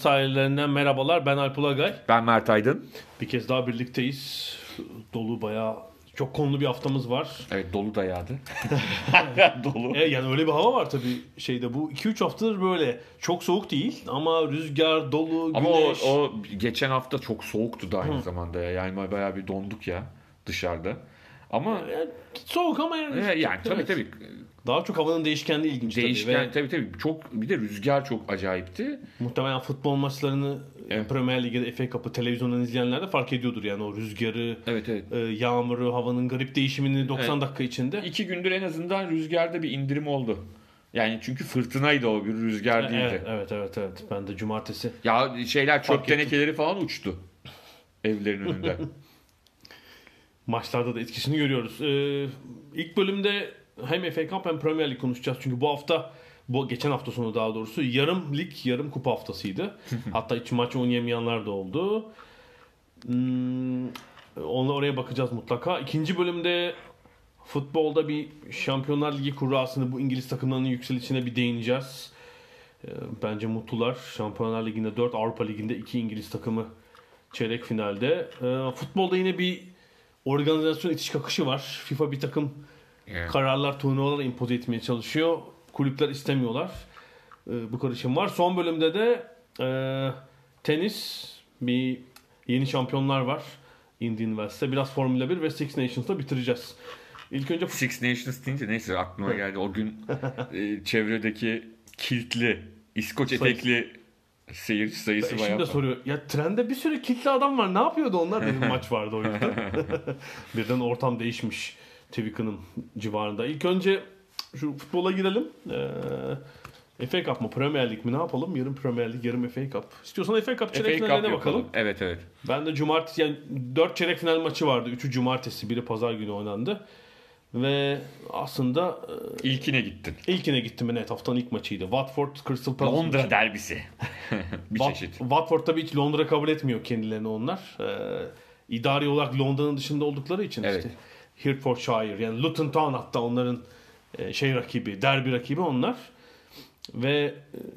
Sahillerinden merhabalar. Ben Alp Ulagay. Ben Mert Aydın. Bir kez daha birlikteyiz. Dolu bayağı çok konulu bir haftamız var. Evet dolu da yağdı. dolu. E, yani öyle bir hava var tabii şeyde. Bu 2-3 haftadır böyle. Çok soğuk değil ama rüzgar, dolu, Ama o, güneş. o geçen hafta çok soğuktu da aynı zamanda ya. Yani bayağı bir donduk ya dışarıda. Ama Yani soğuk ama yani. e, yani tabii Evet. tabii Daha çok havanın değişkenliği ilginç değişken tabii. Ve tabii tabii çok bir de rüzgar çok acayipti. muhtemelen futbol maçlarını Evet. Premier Lig'de FA Cup'ı televizyondan izleyenler de fark ediyordur. Yani o rüzgarı, Evet evet. e, yağmuru, havanın garip değişimini 90 Evet. dakika içinde. İki gündür en azından rüzgarda bir indirim oldu. Yani çünkü fırtınaydı o bir rüzgar değildi. Evet, evet, evet, evet. Ben de cumartesi Ya şeyler çöp tenekeleri falan uçtu evlerin önünde. maçlarda da etkisini görüyoruz. Ee, ilk bölümde hem FA Cup hem Premier Lig konuşacağız. Çünkü bu hafta, bu geçen hafta sonu daha doğrusu yarım lig, yarım kupa haftasıydı. Hatta hiç maç oynayamayanlar da oldu. Hmm, ona oraya bakacağız mutlaka. İkinci bölümde futbolda bir Şampiyonlar Ligi kurrasını, bu İngiliz takımlarının yükselişine bir değineceğiz. Ee, Bence mutlular. Şampiyonlar Ligi'nde 4, Avrupa Ligi'nde 2 İngiliz takımı çeyrek finalde. Ee, Futbolda yine bir organizasyon itiş kakışı var. FIFA bir takım Evet. kararlar, turnuvalar empoze etmeye çalışıyor. Kulüpler istemiyorlar. Ee, bu karışım var. Son bölümde de e, tenis bir yeni şampiyonlar var. Indian Wells'te. Biraz Formula 1 ve Six Nations'la bitireceğiz. İlk önce Six Nations deyince neyse aklıma geldi. O gün e, çevredeki kilitli, İskoç etekli seyirci sayısı Eşim bayağı de fazla. soruyor. Ya trende bir sürü kilitli adam var. Ne yapıyordu onlar? Dedim maç vardı o yüzden. Birden ortam değişmiş. Twicken'ın civarında. İlk önce şu futbola girelim. Ee, FA Cup mı? Premier Lig mi? Ne yapalım? Yarım Premier Lig, yarım FA Cup. İstiyorsan FA Cup çeyrek FA finaline Cup bakalım. Evet evet. Ben de cumartesi yani 4 çeyrek final maçı vardı. 3'ü cumartesi, biri pazar günü oynandı. Ve aslında e, İlkine gittin. ilkine gittim evet haftanın ilk maçıydı. Watford Crystal Palace maçı. Londra derbisi. bir Wat- çeşit. Watford tabii hiç Londra kabul etmiyor kendilerini onlar. Ee, idari olarak Londra'nın dışında oldukları için Evet. işte Hertfordshire yani Luton Town hatta onların e, şey rakibi, derbi rakibi onlar. Ve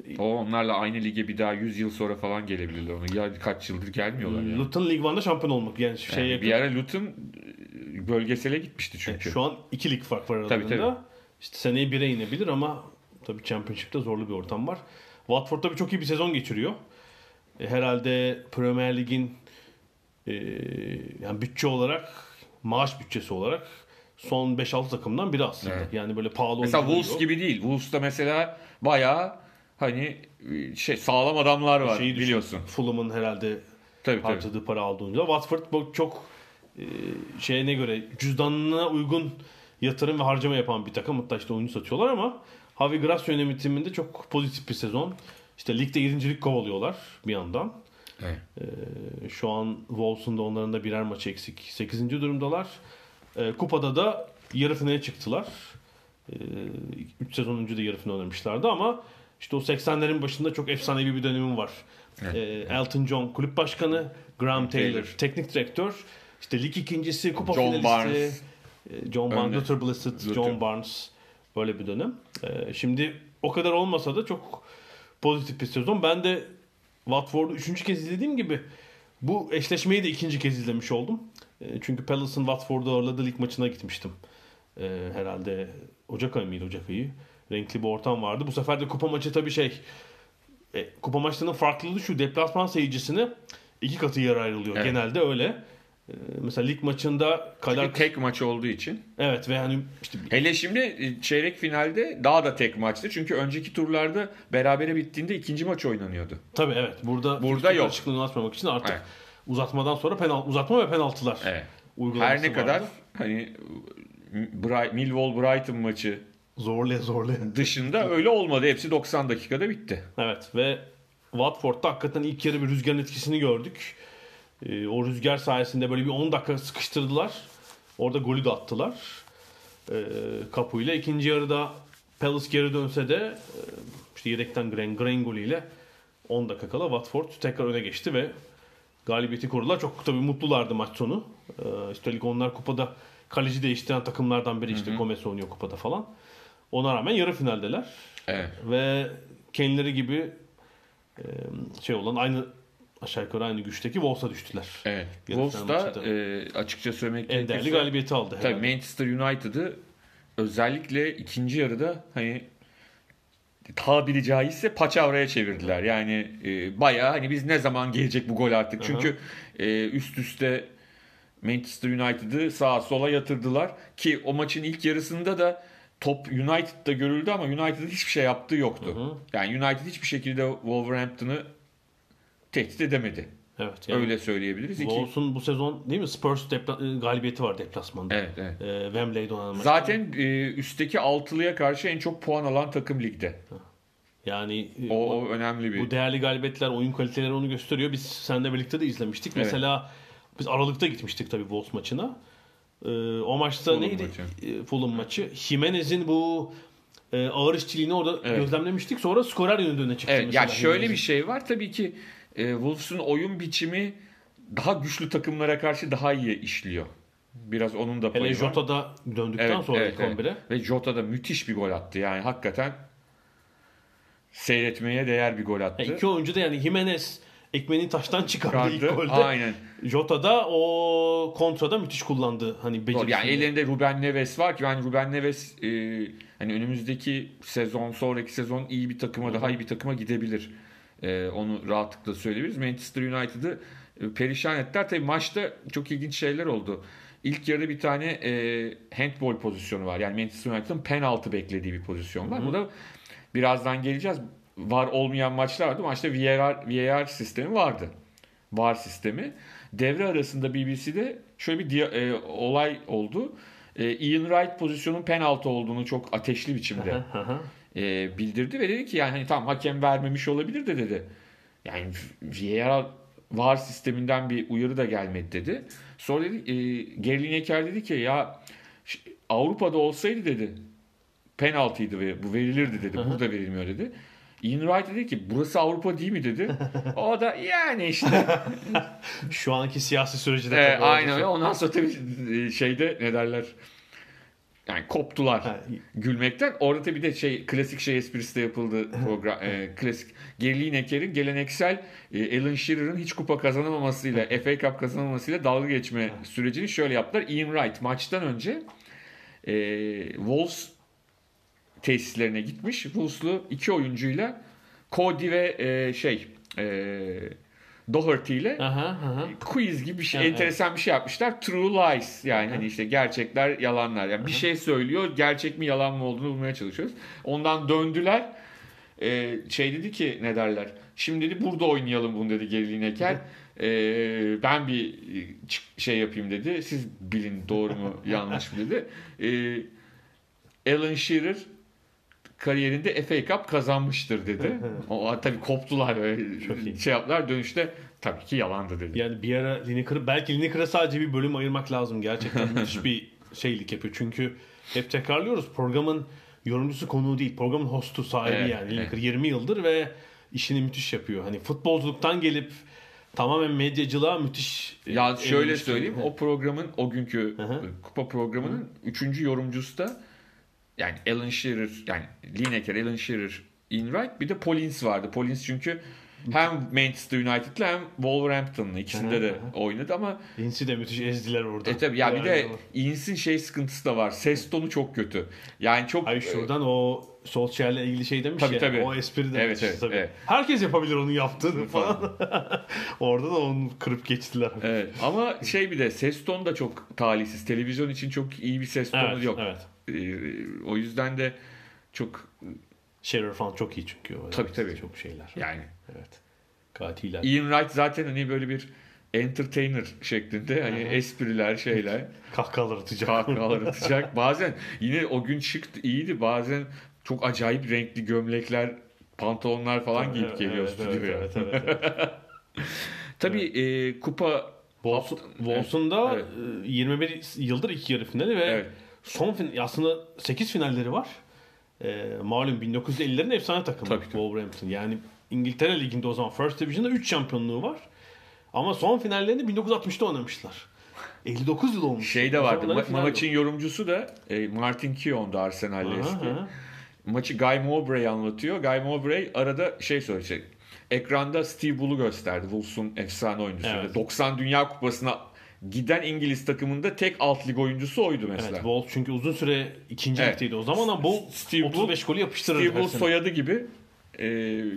e, O onlarla aynı lige bir daha 100 yıl sonra falan gelebilirler. Onu ya kaç yıldır gelmiyorlar ya. Luton League One'da şampiyon olmak yani şey Yani yakın. bir ara Luton e, bölgesele gitmişti çünkü. Şu an iki lig fark var aralarında. Tabii, tabii. İşte seneye bire inebilir ama tabii Championship'te zorlu bir ortam var. Watford tabii çok iyi bir sezon geçiriyor. E, herhalde Premier Lig'in e, yani bütçe olarak, maaş bütçesi olarak son 5-6 takımdan biri aslında. Evet. Yani böyle pahalı Mesela Wolves yok. gibi değil. Wolves'ta mesela bayağı hani e, şey sağlam adamlar var Şeyi düşün, biliyorsun. Fulham'ın herhalde Tabii tabii. harcadığı para aldığı oyuncular. Watford bu çok e, şeyine göre cüzdanına uygun yatırım ve harcama yapan bir takım. Hatta işte oyuncu satıyorlar ama Javi Gracia yönetiminde çok pozitif bir sezon. İşte ligde birincilik kovalıyorlar bir yandan. Evet. E, şu an Wolves'un da onların da birer maçı eksik. 8. durumdalar. E, kupada da yarı finale çıktılar. 3 sezon önce de yarı final oynamışlardı ama işte o 80'lerin başında çok efsanevi bir dönemi var. Evet. E, Elton John kulüp başkanı, Graham Taylor, Taylor. teknik direktör, işte lig ikincisi, kupa John finalisti, Barnes. e, John Barnes. Luther Blissett, Luther. John Barnes böyle bir dönem. E, şimdi o kadar olmasa da çok pozitif bir sezon. Ben de Watford'u üçüncü kez izlediğim gibi bu eşleşmeyi de ikinci kez izlemiş oldum. E, çünkü Palace'ın Watford'u ağırladığı lig maçına gitmiştim. E, herhalde Ocak ayı mıydı Ocak ayı? Renkli bir ortam vardı. Bu sefer de kupa maçı tabii şey e, kupa maçlarının farklılığı şu deplasman seyircisine iki katı yer ayrılıyor. Evet. Genelde öyle. E, mesela lig maçında kadar Çünkü tek maç olduğu için. evet ve hani işte Hele şimdi e, çeyrek finalde daha da tek maçtı. Çünkü önceki turlarda berabere bittiğinde ikinci maç oynanıyordu. tabii evet burada Burada yok. açıklığını atmamak için artık Evet. uzatmadan sonra penaltı uzatma ve penaltılar. Evet. Her ne kadar vardı. hani Bri- Millwall Brighton maçı zorlaya zorlaya. dışında öyle olmadı. Hepsi 90 dakikada bitti. Evet ve Watford'da hakikaten ilk yarı bir rüzgarın etkisini gördük. Ee, o rüzgar sayesinde böyle bir 10 dakika sıkıştırdılar. Orada golü de attılar. Ee, kapuyla. ikinci yarıda Palace geri dönse de e, işte yedekten Gren, Gren golüyle 10 dakika kala Watford tekrar öne geçti ve galibiyeti korudular. Çok tabii mutlulardı maç sonu. Ee, üstelik onlar kupada kaleci değiştiren takımlardan biri işte Gomez oynuyor kupada falan. Ona rağmen yarı finaldeler. Evet. Ve kendileri gibi e, şey olan aynı aşağı yukarı aynı güçteki Wolves'a düştüler. Evet. Wolves da e, açıkça söylemek En değerli gerekirse galibiyeti aldı. tabii herhalde. Manchester United'ı özellikle ikinci yarıda hani tabiri caizse paçavraya çevirdiler. Yani e, bayağı hani biz ne zaman gelecek bu gol artık. Çünkü e, üst üste Manchester United'ı sağa sola yatırdılar ki o maçın ilk yarısında da top United'da görüldü ama United'ın hiçbir şey yaptığı yoktu. Yani United hiçbir şekilde Wolverhampton'ı tehdit edemedi. Evet. Yani Öyle söyleyebiliriz. İki- Wolves'un bu sezon değil mi Spurs depla- e, galibiyeti var deplasmanda. Evet, evet. E, Wembley'de oynanan maç. Zaten e, üstteki altılıya karşı en çok puan alan takım ligde. Yani e, O, o önemli bir. bu değerli galibiyetler, oyun kaliteleri onu gösteriyor. Biz seninle birlikte de izlemiştik. Evet. Mesela biz Aralık'ta gitmiştik tabii Wolves maçına. E, o maçta Fulham neydi? maçı. E, Fulham maçı. Jimenez'in bu e, ağır işçiliğini orada Evet. gözlemlemiştik. Sonra skorer yönünde çıktı. Evet, ya şöyle bir şey var tabii ki e, Wolves'un oyun biçimi daha güçlü takımlara karşı daha iyi işliyor. Biraz onun da payı Hele var. Jota da döndükten Evet, sonra evet, ilk evet. 11'e. Ve Jota da müthiş bir gol attı. Yani hakikaten seyretmeye değer bir gol attı. Yani iki oyuncu da yani Jimenez ekmeğini taştan çıkardı ilk Çıkardı. golde. Aynen. Jota da o kontrada müthiş kullandı. Hani Doğru. becerisini. Yani ellerinde Ruben Neves var ki yani Ruben Neves e, hani önümüzdeki sezon sonraki sezon iyi bir takıma daha iyi bir takıma gidebilir. E, onu rahatlıkla söyleyebiliriz. Manchester United'ı e, perişan ettiler. Tabii maçta çok ilginç şeyler oldu. İlk yarıda bir tane e, handball pozisyonu var. Yani Manchester United'ın penaltı beklediği bir pozisyon var. Bu da birazdan geleceğiz. Var olmayan maçlar vardı. Maçta VAR, VAR sistemi vardı. VAR sistemi. Devre arasında BBC'de şöyle bir e, olay oldu. E, Ian Wright pozisyonun penaltı olduğunu çok ateşli biçimde Hı hı. E, bildirdi ve dedi ki yani hani tam hakem vermemiş olabilir de dedi. Yani VAR VAR sisteminden bir uyarı da gelmedi dedi. Sonra dedi e, Lineker dedi ki ya Avrupa'da olsaydı dedi penaltıydı ve bu verilirdi dedi. Burada verilmiyor dedi. Ian Wright dedi ki burası Avrupa değil mi dedi. O da yani işte Şu anki siyasi süreci de e, aynen öyle. Ondan sonra tabii e, şeyde ne derler yani koptular Ha, gülmekten. Orada tabii de şey klasik şey esprisi de yapıldı program. e, klasik Gary Lineker'in geleneksel e, Alan Shearer'ın hiç kupa kazanamamasıyla FA Cup kazanamamasıyla dalga geçme sürecini şöyle yaptılar. Ian Wright maçtan önce e, Wolves tesislerine gitmiş. Wolves'lu iki oyuncuyla Cody ve e, şey e, Doherty ile Aha, aha. quiz gibi bir şey, Evet, enteresan bir şey yapmışlar. True lies yani hani işte gerçekler, yalanlar. Yani bir şey söylüyor, gerçek mi yalan mı olduğunu bulmaya çalışıyoruz. Ondan döndüler. Ee, şey dedi ki ne derler? Şimdi dedi burada oynayalım bunu dedi Gary Lineker. Ee, ben bir e, şey yapayım dedi. Siz bilin doğru mu yanlış mı dedi. Ee, Alan Shearer kariyerinde FA Cup kazanmıştır dedi. o tabii koptular böyle şey yaptılar dönüşte tabii ki yalandı dedi. Yani bir ara Lineker'ı belki Lineker'a sadece bir bölüm ayırmak lazım. Gerçekten müthiş bir şeylik yapıyor. Çünkü hep tekrarlıyoruz programın yorumcusu konuğu değil. Programın hostu sahibi Evet, yani. Lineker evet. 20 yıldır ve işini müthiş yapıyor. Hani futbolculuktan gelip tamamen medyacılığa müthiş e, Ya şöyle söyleyeyim gibi. o programın o günkü hı. e, kupa programının üçüncü yorumcusu da yani Alan Shearer yani Lineker, Alan Shearer, Wright bir de Pollins vardı. Pollins çünkü hem Manchester United'la hem Wolverhampton'la ikisinde de oynadı ama Linds'i de müthiş ezdiler orada. e tabi ya bir de Ince'in şey sıkıntısı da var. Ses tonu çok kötü. Yani çok Hayır şuradan o Solskjaer'le ilgili şey demiş Tabii, ya. tabii. O espri de Evet, müthiş evet, tabii. evet. Herkes yapabilir onun yaptığını falan. Orada da onu kırıp geçtiler. Evet. Ama şey bir de ses tonu da çok talihsiz. Televizyon için çok iyi bir ses tonu Evet, yok. evet. Ee, o yüzden de çok Shearer falan çok iyi çünkü. O. Tabii, tabii. Çok şeyler. yani Evet. Gayet iyiler. Ian Wright zaten hani böyle bir entertainer şeklinde hani espriler şeyler Kahkahalar atacak. kahkahalar atacak. Bazen yine o gün çıktı iyiydi. Bazen çok acayip renkli gömlekler, pantolonlar falan giyip Evet, geliyor evet, stüdyoya. Evet, evet, evet. Tabii e, kupa Wolves'un da Evet. e, 21 yıldır iki yarı finali ve Evet. Son fin aslında 8 finalleri var. E, malum 1950'lerin efsane takımı Tabii, tabii. Wolverhampton. Yani İngiltere Ligi'nde o zaman First Division'da 3 şampiyonluğu var. Ama son finallerini 1960'ta oynamışlar. 59 yıl olmuş. Şey de vardı. Ma- final maçın yorumcusu da e, Martin Keown'du Arsenal'le eski. aha. Maçı Guy Mowbray anlatıyor. Guy Mowbray arada şey söyleyecek. Ekranda Steve Bull'u gösterdi. Wolves'un efsane oyuncusu. Evet. 90 Dünya Kupası'na giden İngiliz takımında tek alt lig oyuncusu oydu mesela. Evet, Wolves çünkü uzun süre ikinci Evet. ligdeydi o zaman ama bu Steve Bull- 35 golü yapıştırırdı. Steve sene. soyadı gibi e,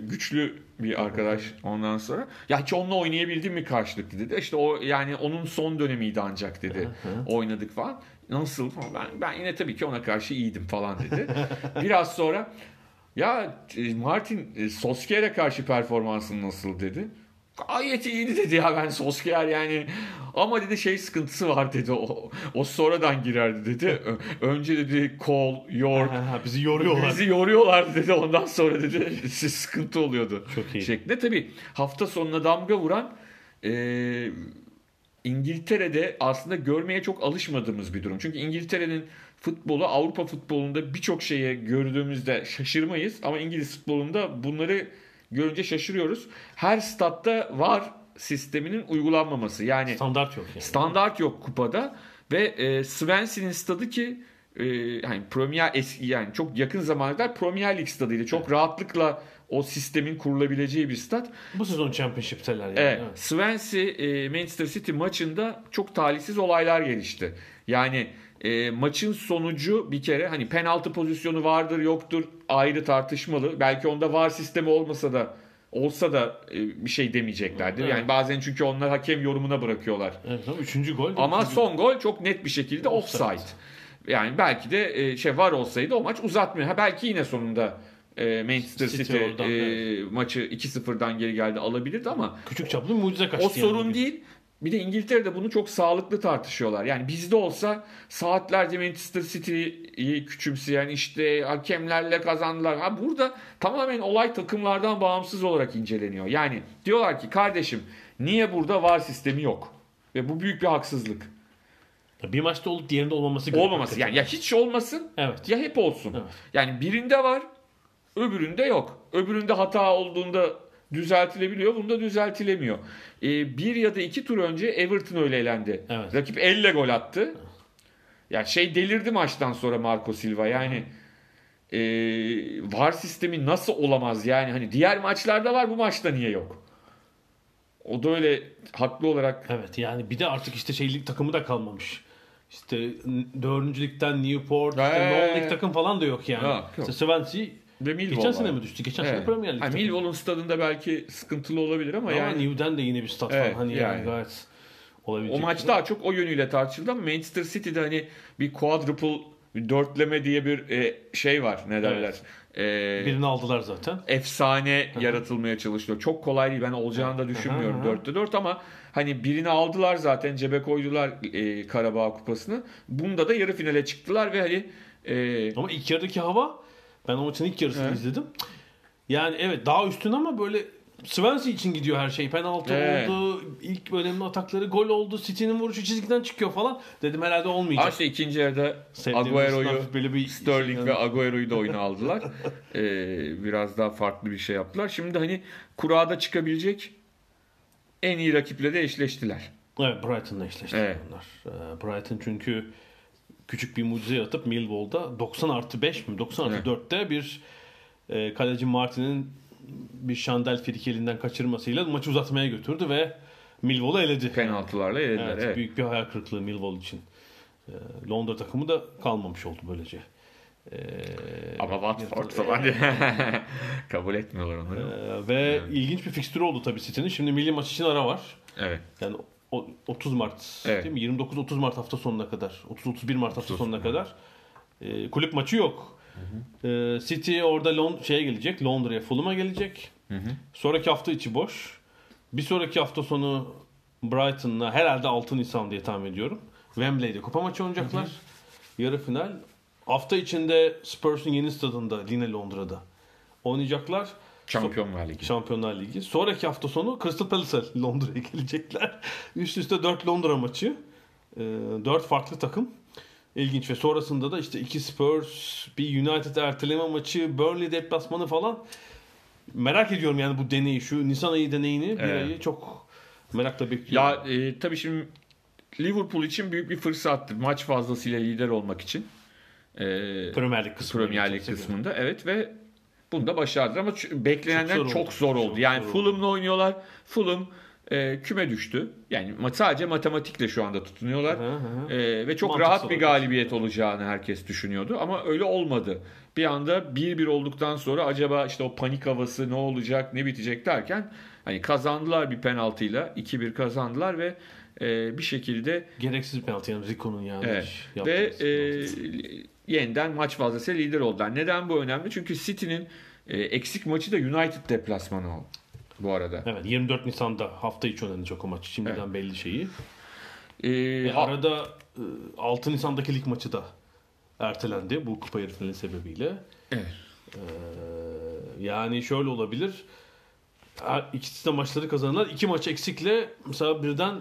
güçlü bir arkadaş ondan sonra. Ya hiç onunla oynayabildim mi karşılıklı dedi. İşte o yani onun son dönemiydi ancak dedi. Oynadık falan. Nasıl? Ben, ben yine tabii ki ona karşı iyiydim falan dedi. Biraz sonra ya e, Martin e, Solskjaer'e karşı performansın nasıl dedi. Gayet iyiydi dedi ya ben Solskjaer yani ama dedi şey sıkıntısı var dedi o, o sonradan girerdi dedi. Önce dedi Cole, York, bizi yoruyorlar. Bizi yoruyorlar dedi ondan sonra dedi sıkıntı oluyordu. Çok iyi. Şeklinde tabii hafta sonuna damga vuran e, İngiltere'de aslında görmeye çok alışmadığımız bir durum. Çünkü İngiltere'nin futbolu Avrupa futbolunda birçok şeye gördüğümüzde şaşırmayız ama İngiliz futbolunda bunları görünce şaşırıyoruz. Her statta var sisteminin uygulanmaması. Yani Standart yok yani. Standart yok kupada ve e, Swansea'nin stadı ki e, yani Premier eski yani çok yakın zamana kadar Premier Lig stadıydı. Çok rahatlıkla o sistemin kurulabileceği bir stat. Bu sezon Championship'teler yani. Evet, Evet. Swansea e, Manchester City maçında çok talihsiz olaylar gelişti. Yani e, maçın sonucu bir kere hani penaltı pozisyonu vardır yoktur ayrı tartışmalı. Belki onda var sistemi olmasa da olsa da e, bir şey demeyeceklerdir. Evet. Yani bazen çünkü onlar hakem yorumuna bırakıyorlar. Evet, ama üçüncü gol. Ama üçüncü- son gol çok net bir şekilde Offside. offside. Yani belki de e, şey var olsaydı o maç uzatmıyor. Ha belki yine sonunda e, Manchester City City, oradan, e, maçı 2-0'dan geri geldi alabilirdi ama küçük çaplı mucize kaçtı. o yani sorun bugün. değil. Bir de İngiltere'de bunu çok sağlıklı tartışıyorlar. Yani bizde olsa saatlerce Manchester City'yi küçümseyen işte hakemlerle kazandılar. Ha burada tamamen olay takımlardan bağımsız olarak inceleniyor. Yani diyorlar ki kardeşim niye burada var sistemi yok? Ve bu büyük bir haksızlık. Bir maçta olup diğerinde olmaması gerekiyor. Olmaması yani ya hiç olmasın Evet. ya hep olsun. Evet. Yani birinde var, öbüründe yok. Öbüründe hata olduğunda düzeltilebiliyor, bunda düzeltilemiyor. Ee, bir ya da iki tur önce Everton öyle elendi. Evet. Rakip elle gol attı. Ya şey delirdi maçtan sonra Marco Silva. Yani e, var sistemi nasıl olamaz yani hani diğer maçlarda var bu maçta niye yok? O da öyle haklı olarak Evet yani bir de artık işte şeylik takımı da kalmamış. İşte dördüncülükten Newport, işte Ee. non-lig takım falan da yok yani. Yok, yok. İşte Swansea ve Millwall geçen var. sene mi düştü? Geçen sene Evet. Premier Lig Ha, takımı. Millwall'un stadında belki sıkıntılı olabilir ama, Ama yani New'den de yine bir stat Evet, falan. Hani yani, yani. gayet olabilecek. O maç daha çok o yönüyle tartışıldı ama Manchester City'de hani bir quadruple bir dörtleme diye bir e, şey var ne derler. E, Birini aldılar zaten. efsane yaratılmaya çalışıyor. Çok kolay değil. Ben olacağını da düşünmüyorum. 4'te 4 ama hani birini aldılar zaten cebe koydular e, Karabağ Kupası'nı. Bunda da yarı finale çıktılar ve hani e, Ama ilk yarıdaki hava ben o maçın ilk yarısını Evet. izledim. Yani evet daha üstün ama böyle Swansea için gidiyor her şey. Penaltı Evet. oldu, ilk önemli atakları gol oldu, City'nin vuruşu çizgiden çıkıyor falan. Dedim herhalde olmayacak. işte ikinci yarıda Agüero'yu hafif böyle bir Sterling ve Agüero'yu da oyuna aldılar. Ee, biraz daha farklı bir şey yaptılar. Şimdi hani kurada çıkabilecek en iyi rakiple de eşleştiler. Evet Brighton'la eşleşti Evet. onlar. Ee, Brighton çünkü küçük bir mucize yaratıp Millwall'da 90 artı 5 mi 90 artı Evet. 4'te bir e, kaleci Martin'in bir Şandel friki elinden kaçırmasıyla maçı uzatmaya götürdü ve Millwall'u eledi. Penaltılarla elediler. Evet, Evet. Büyük bir hayal kırıklığı Millwall için. Ee, Londra takımı da kalmamış oldu böylece. Ee, Ama Watford falan diye kabul etmiyorlar onları. Ee, ve ilginç bir fikstürü oldu tabii City'nin. Şimdi milli maç için ara var. Evet. Yani 30 Mart Evet. değil mi? 29-30 Mart hafta sonuna kadar. 30-31 Mart hafta 30, sonuna kadar. Ee, kulüp maçı yok. Ee, City orada Lond şeye gelecek. Londra'ya, Fulham'a gelecek. Sonraki hafta içi boş. Bir sonraki hafta sonu Brighton'la herhalde 6 Nisan diye tahmin ediyorum. Wembley'de kupa maçı oynayacaklar. Yarı final. Hafta içinde Spurs'un yeni stadında yine Londra'da oynayacaklar. Şampiyonlar Ligi. Şampiyonlar Ligi. Sonraki hafta sonu Crystal Palace'a Londra'ya gelecekler. Üst üste 4 Londra maçı. 4 farklı takım. İlginç ve sonrasında da işte iki Spurs, bir United erteleme maçı, Burnley deplasmanı falan. Merak ediyorum yani bu deneyi, şu Nisan ayı deneyini bir Evet. ayı çok merakla bekliyorum. Ya e, tabii şimdi Liverpool için büyük bir fırsattır. Maç fazlasıyla lider olmak için. E, Premier Lig kısmı. Premier Lig kısmında. Evet ve bunu da başardılar ama beklenenden Çok çok zor zor, oldu. oldu. Çok Yani zor Fulham'la oynuyorlar. Fulham e, küme düştü. Yani ma- sadece matematikle şu anda tutunuyorlar. Hı hı. E, ve çok Mantıksal rahat bir galibiyet olacağını herkes düşünüyordu ama öyle olmadı. Bir anda 1-1 olduktan sonra acaba işte o panik havası ne olacak, ne bitecek derken hani kazandılar bir penaltıyla. 2-1 kazandılar ve e, bir şekilde Gereksiz penaltı yani Rico'nun yani. Evet. Ve e, yeniden maç fazlasıyla lider oldular. Neden bu önemli? Çünkü City'nin e, eksik maçı da United deplasmanı oldu bu arada. Evet 24 Nisan'da hafta içi oynanacak o maç. Şimdiden Evet. belli şeyi. E, Ve ha- arada e, 6 Nisan'daki lig maçı da ertelendi bu kupa yarı finali sebebiyle. Evet. Ee, yani şöyle olabilir. Her- İkisi de maçları kazanırlar. İki maç eksikle mesela birden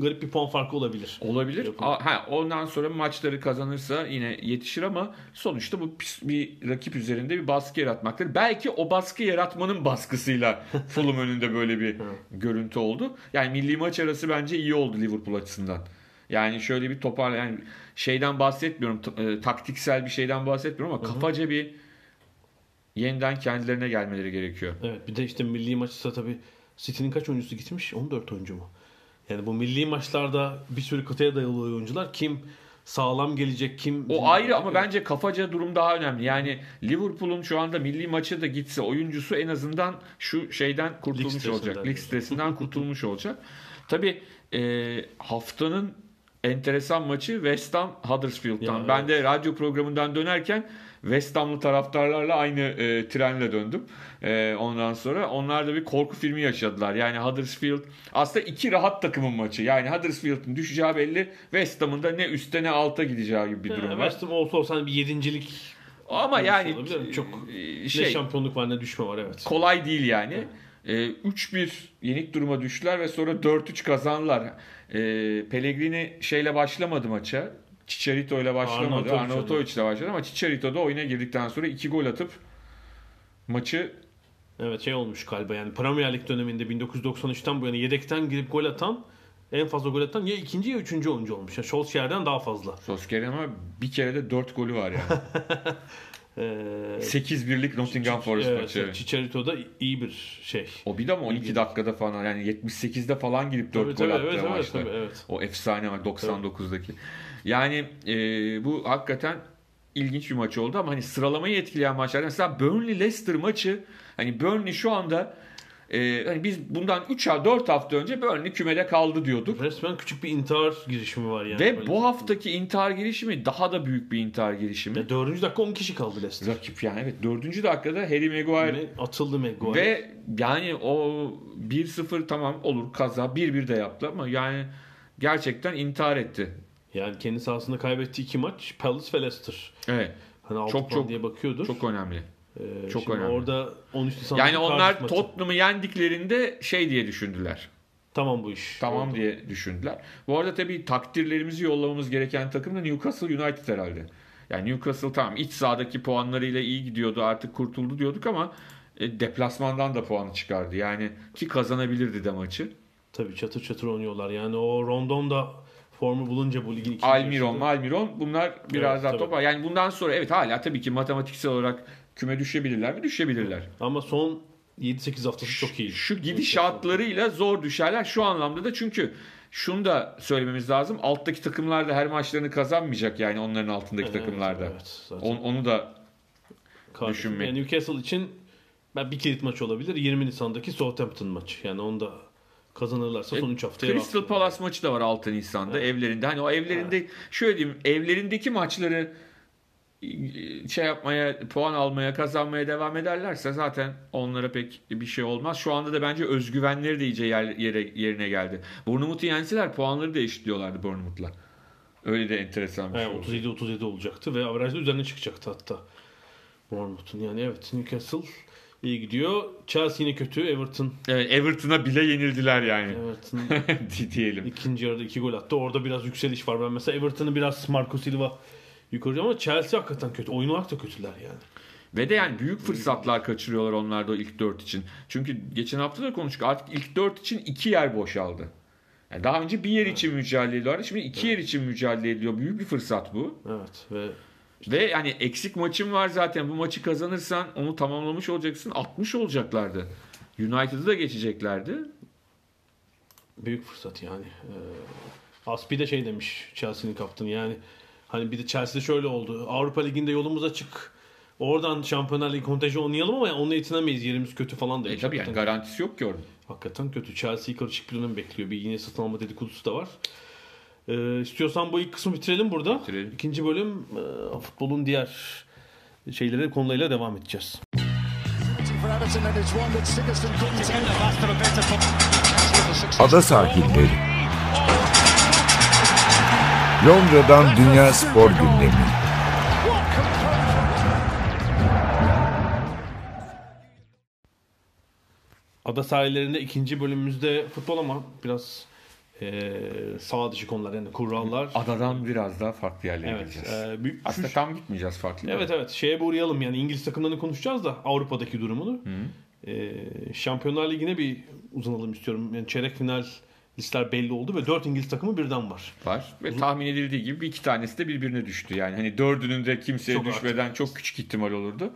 garip bir puan farkı olabilir. Olabilir. A- Ha, ondan sonra maçları kazanırsa yine yetişir ama sonuçta bu pis- bir rakip üzerinde bir baskı yaratmaktır. Belki o baskı yaratmanın baskısıyla Fulham önünde böyle bir görüntü oldu. Yani milli maç arası bence iyi oldu Liverpool açısından. Yani şöyle bir toparla yani şeyden bahsetmiyorum t- e, taktiksel bir şeyden bahsetmiyorum ama kafaca bir yeniden kendilerine gelmeleri gerekiyor. Evet bir de işte milli maçta tabii City'nin kaç oyuncusu gitmiş? 14 oyuncu mu? Yani bu milli maçlarda bir sürü kıtaya dayalı oyuncular kim sağlam gelecek kim O ayrı ama bence kafaca durum daha önemli. Yani Liverpool'un şu anda milli maça da gitse oyuncusu en azından şu şeyden kurtulmuş stresinden olacak. Lig stresinden kurtulmuş olacak. Tabii e, haftanın enteresan maçı West Ham Huddersfield'dan. Ya, ben evet. de radyo programından dönerken West Ham'lı taraftarlarla aynı e, trenle döndüm. E, ondan sonra onlar da bir korku filmi yaşadılar. Yani Huddersfield aslında iki rahat takımın maçı. Yani Huddersfield'ın düşeceği belli. West Ham'ın da ne üstte ne alta gideceği gibi bir durum var. West Ham olsa olsa hani bir yedincilik Ama yani olabilir. Çok e, ne şey şampiyonluk var ne düşme var evet. kolay değil yani. E, 3-1 yenik duruma düştüler ve sonra 4-3 kazandılar. E, Pellegrini şeyle başlamadı maça. Chicharito ile başlamadı. Arnautovic ile başladı ama Chicharito da oyuna girdikten sonra 2 gol atıp maçı Evet şey olmuş galiba yani Premier Lig döneminde 1993'ten bu yana yedekten girip gol atan en fazla gol atan ya ikinci ya üçüncü oyuncu olmuş. Yani Solskjaer'den daha fazla. Solskjaer'in ama bir kere de 4 golü var yani. Ee, 8-1'lik Nottingham Forest evet, maçı. Chicharito da iyi bir şey. O bir de ama 12 dakikada falan yani 78'de falan girip 4 Tabii, gol tabii, attı evet, evet, maçta. tabii, evet. O efsane var 99'daki. Yani e, bu hakikaten ilginç bir maç oldu ama hani sıralamayı etkileyen maçlar. Mesela Burnley Leicester maçı hani Burnley şu anda e, hani biz bundan 3 à 4 hafta önce Burnley kümede kaldı diyorduk. Resmen küçük bir intihar girişimi var yani. Ve bu haftaki intihar girişimi daha da büyük bir intihar girişimi. Ya dördüncü dakika 10 kişi kaldı Leicester. Rakip yani evet 4. dakikada Harry Maguire Ve atıldı Maguire. Ve yani o 1-0 tamam olur kaza 1-1 de yaptı ama yani gerçekten intihar etti. Yani kendi sahasında kaybettiği iki maç Palace ve Leicester. Evet. Hani altı Çok, çok, diye bakıyordur. Çok önemli. Ee, çok önemli. Orada 13 Nisan Yani onlar Tottenham'ı yendiklerinde şey diye düşündüler. Tamam bu iş. Tamam Oldu. diye düşündüler. Bu arada tabii takdirlerimizi yollamamız gereken takım da Newcastle United herhalde. Yani Newcastle tamam iç sahadaki puanlarıyla iyi gidiyordu artık kurtuldu diyorduk ama e, deplasmandan da puanı çıkardı. Yani ki kazanabilirdi de maçı. Tabii çatır çatır oynuyorlar. Yani o Rondon da formu bulunca bu ligin ikinci Almiron, Malmiron bunlar biraz Evet, daha topa. Yani bundan sonra evet hala tabii ki matematiksel olarak küme düşebilirler mi? Düşebilirler. Ama son 7-8 haftası çok iyi. Şu gidişatlarıyla zor düşerler şu anlamda da çünkü şunu da söylememiz lazım. Alttaki takımlar da her maçlarını kazanmayacak yani onların altındaki Evet, takımlarda. evet, zaten. On- onu da Cardiff. düşünmek. Yani Newcastle için ben bir kilit maç olabilir. 20 Nisan'daki Southampton maçı. Yani onu da kazanırlarsa son 3 haftaya Crystal Palace maçı da var 6 Nisan'da evlerinde. Hani o evlerinde şöyle diyeyim evlerindeki maçları e, şey yapmaya, puan almaya, kazanmaya devam ederlerse zaten onlara pek bir şey olmaz. Şu anda da bence özgüvenleri de iyice yer, yere, yerine geldi. Bournemouth'u yenseler puanları da eşitliyorlardı Bournemouth'la. Öyle de enteresan bir şey Evet, oldu. 37-37 olacaktı ve averajda üzerine çıkacaktı hatta. Bournemouth'un yani evet Newcastle iyi gidiyor. Chelsea yine kötü. Everton Evet, Everton'a bile yenildiler yani. Everton diyelim. ikinci yarıda iki gol attı. Orada biraz yükseliş var. Ben mesela Everton'ı biraz Marco Silva yukarı ama Chelsea hakikaten kötü. Oyun olarak da kötüler yani. Ve de yani büyük fırsatlar kaçırıyorlar onlar da o ilk dört için. Çünkü geçen hafta da konuştuk artık ilk dört için iki yer boşaldı. Yani daha önce bir yer için mücadele ediyorlardı. Şimdi iki yer için mücadele ediyor. Büyük bir fırsat bu. Evet ve Ve yani eksik maçın var zaten. Bu maçı kazanırsan onu tamamlamış olacaksın. 60 olacaklardı. United'ı da geçeceklerdi. büyük fırsat yani. Ee, Aspi de şey demiş Chelsea'nin kaptanı yani hani bir de Chelsea'de şöyle oldu. Avrupa Ligi'nde yolumuz açık. Oradan Şampiyonlar Ligi kontenjanı oynayalım ama yani onunla yetinemeyiz. Yerimiz kötü falan E demiş. tabii yani garantisi yok ki orada. hakikaten kötü. Chelsea'yi karışık bir dönem bekliyor. Bir yine satın alma dedikodusu da var. Ee, istiyorsan bu ilk kısmı bitirelim burada. Bitirelim. İkinci bölüm e, futbolun diğer şeyleri konularıyla devam edeceğiz. Ada sahilleri. Londra'dan Dünya Spor Gündemi. Ada sahillerinde ikinci bölümümüzde futbol ama biraz e, sağ dışı konular yani kurallar. Adadan biraz daha farklı yerlere Evet. gideceğiz. e, Aslında şu- tam gitmeyeceğiz farklı. evet evet şeye bir uğrayalım yani İngiliz takımlarını konuşacağız da Avrupa'daki durumunu. E, Şampiyonlar Ligi'ne bir uzanalım istiyorum. Yani çeyrek final listeler belli oldu ve 4 İngiliz takımı birden var. var. Ve tahmin edildiği gibi bir iki tanesi de birbirine düştü. Yani hani dördünün de kimseye Çok düşmeden çok küçük ihtimal olurdu.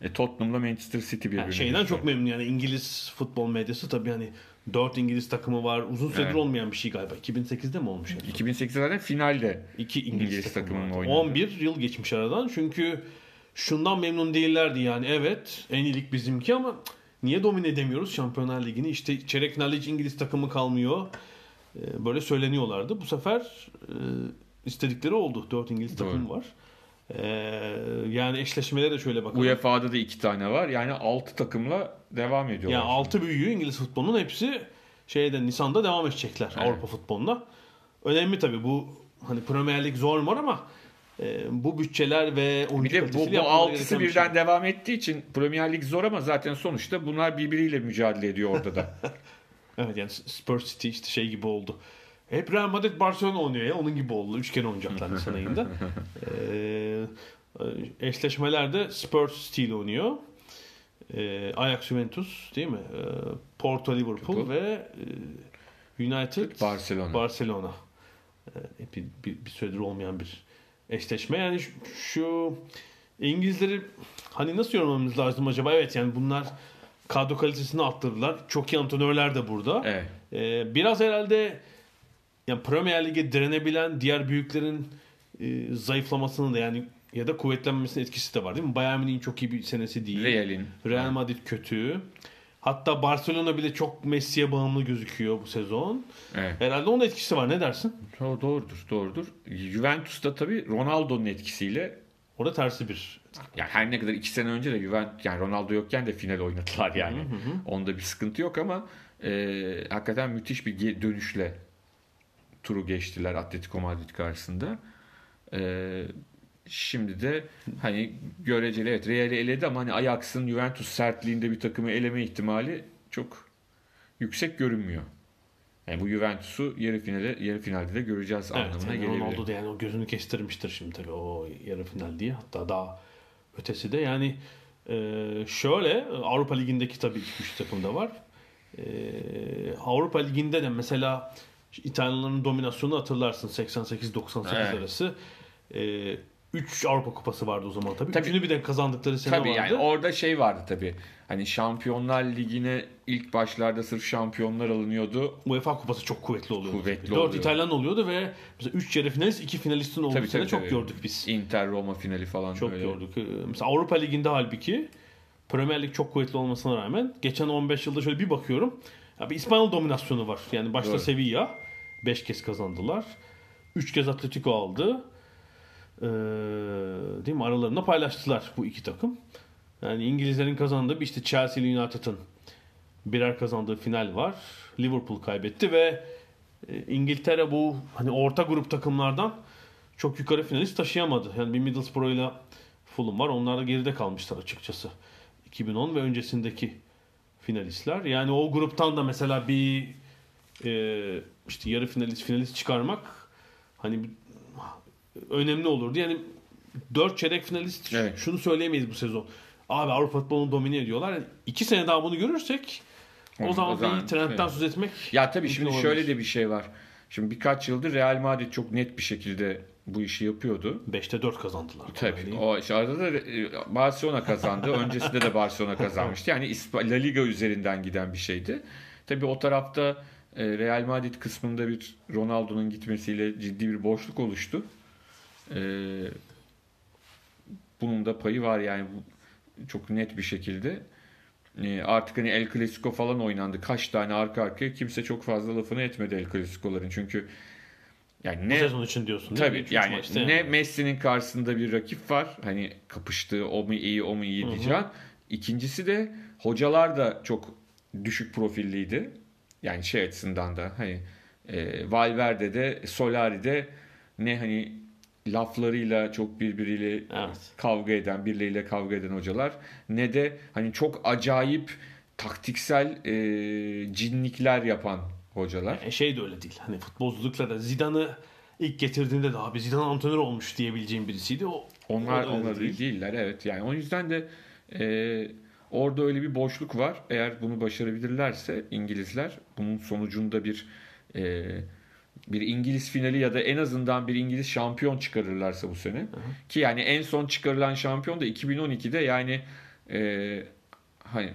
E, Tottenham'la Manchester City birbirine Yani şeyden düştü. çok memnun yani İngiliz futbol medyası tabii hani 4 İngiliz takımı var. Uzun süredir Evet. olmayan bir şey galiba. 2008'de mi olmuş? Yani? 2008'de zaten finalde İki İngiliz, İngiliz takımı takımının oynadı. 11 yıl geçmiş aradan. Çünkü şundan memnun değillerdi yani. Evet en iyilik bizimki ama niye domine edemiyoruz Şampiyonlar Ligi'ni? İşte çeyrek finalde hiç İngiliz takımı kalmıyor. Ee, Böyle söyleniyorlardı. Bu sefer e, istedikleri oldu. 4 İngiliz Doğru. var. Ee, yani eşleşmelere de şöyle bakalım. UEFA'da da iki tane var. Yani 6 takımla devam ediyorlar. Yani 6 büyüğü İngiliz futbolunun hepsi şeyde Nisan'da devam edecekler Evet. Avrupa futboluna. Önemli tabii bu hani Premier Lig zor mu ama e, bu bütçeler ve Bir oyuncu de bu, bu altısı bir birden şey. devam ettiği için Premier Lig zor ama zaten sonuçta bunlar birbiriyle mücadele ediyor orada da. Evet yani Spurs City işte şey gibi oldu. Hep Real Madrid Barcelona oynuyor ya onun gibi oldu. Üç kere oynayacaklar Nisan ayında. Ee, eşleşmelerde Spurs ile oynuyor. Ee, Ajax Juventus değil mi? Ee, Porto Liverpool, Liverpool. ve e, United Barcelona. Barcelona. Ee, bir, bir, bir süredir olmayan bir eşleşme. Yani şu, şu İngilizleri hani nasıl yorumlamamız lazım acaba? Evet yani bunlar kadro kalitesini arttırdılar. Çok iyi antrenörler de burada. Evet. Ee, biraz herhalde yani Premier Lig'e direnebilen diğer büyüklerin e, zayıflamasının da yani ya da kuvvetlenmesinin etkisi de var değil mi? Bayern Münih'in çok iyi bir senesi değil. Real'in. Real Madrid kötü. Hatta Barcelona bile çok Messi'ye bağımlı gözüküyor bu sezon. Evet. Herhalde onun etkisi var. Ne dersin? Do- Doğrudur, doğrudur. Juventus'ta tabii Ronaldo'nun etkisiyle Orada tersi bir. yani her ne kadar iki sene önce de Juventus yani Ronaldo yokken de final oynadılar yani. Onda bir sıkıntı yok ama e, hakikaten müthiş bir dönüşle turu geçtiler Atletico Madrid karşısında. E, şimdi de hani göreceli evet Real'i eledi ama hani Ajax'ın Juventus sertliğinde bir takımı eleme ihtimali çok yüksek görünmüyor. Yani bu Juventus'u yarı finale yarı finalde de göreceğiz Evet, anlamına yani gelebilir. Ronaldo da yani o gözünü kestirmiştir şimdi tabii o yarı final diye. Hatta daha ötesi de yani e, şöyle Avrupa Ligi'ndeki tabii ki 3 takım da var. E, Avrupa Ligi'nde de mesela İtalyanların dominasyonu hatırlarsın 88-98 Evet. arası. 3 Avrupa Kupası vardı o zaman tabii. Tabii. Üçünü bir de kazandıkları sene Tabii vardı. yani orada şey vardı tabii. Hani Şampiyonlar Ligi'ne ilk başlarda sırf şampiyonlar alınıyordu. UEFA Kupası çok kuvvetli oluyordu. Kuvvetli 4 oluyor. İtalyan oluyordu ve mesela 3 yarı finalist 2 finalistin olduğu Tabii, sene tabii, çok tabii. gördük biz. Inter Roma finali falan Çok öyle. gördük. Ee, Mesela Avrupa Ligi'nde halbuki Premier Lig çok kuvvetli olmasına rağmen geçen 15 yılda şöyle bir bakıyorum. Ya bir İspanyol dominasyonu var. Yani başta Doğru. Sevilla 5 kez kazandılar. 3 kez Atletico aldı. Ee, değil mi? Aralarında paylaştılar bu iki takım. Yani İngilizlerin kazandığı bir işte Chelsea ile United'ın birer kazandığı final var. Liverpool kaybetti ve e, İngiltere bu hani orta grup takımlardan çok yukarı finalist taşıyamadı. Yani bir Middlesbrough ile Fulham var. Onlar da geride kalmışlar açıkçası. 2010 ve öncesindeki finalistler. Yani o gruptan da mesela bir e, işte yarı finalist finalist çıkarmak hani önemli olurdu. Yani 4 çeyrek finalist Evet. şunu söyleyemeyiz bu sezon. Abi Avrupa futbolunu domine ediyorlar. Yani iki sene daha bunu görürsek o O zaman, zaman bir trendten evet. söz etmek Ya tabii şimdi olabilir. şöyle de bir şey var. Şimdi birkaç yıldır Real Madrid çok net bir şekilde bu işi yapıyordu. 5'te 4 kazandılar. Tabii. Yani O işte arada da e, Barcelona kazandı. Öncesinde de Barcelona kazanmıştı. Yani La Liga üzerinden giden bir şeydi. Tabii o tarafta Real Madrid kısmında bir Ronaldo'nun gitmesiyle ciddi bir boşluk oluştu. E, bunun da payı var yani bu çok net bir şekilde. E, artık hani El Clasico falan oynandı. Kaç tane arka arkaya kimse çok fazla lafını etmedi El Clasico'ların. Çünkü yani Bu ne sezon için diyorsun değil mi? Tabii Üç yani maçta ne Messi'nin karşısında bir rakip var. Hani kapıştığı o mu iyi o mu iyi diyeceğim. İkincisi de hocalar da çok düşük profilliydi. Yani şey açısından da hani e, Valverde de Solari de ne hani laflarıyla çok birbiriyle Evet. kavga eden, birileriyle kavga eden hocalar ne de hani çok acayip taktiksel e, cinlikler yapan hocalar. E şey de öyle değil. Hani futbolculukla da Zidane'ı ilk getirdiğinde de abi Zidane antrenör olmuş diyebileceğim birisiydi. O Onlar onlar değil. değiller evet. Yani o yüzden de e, orada öyle bir boşluk var. Eğer bunu başarabilirlerse İngilizler bunun sonucunda bir e, bir İngiliz finali ya da en azından bir İngiliz şampiyon çıkarırlarsa bu sene ki yani en son çıkarılan şampiyon da 2012'de yani e, hani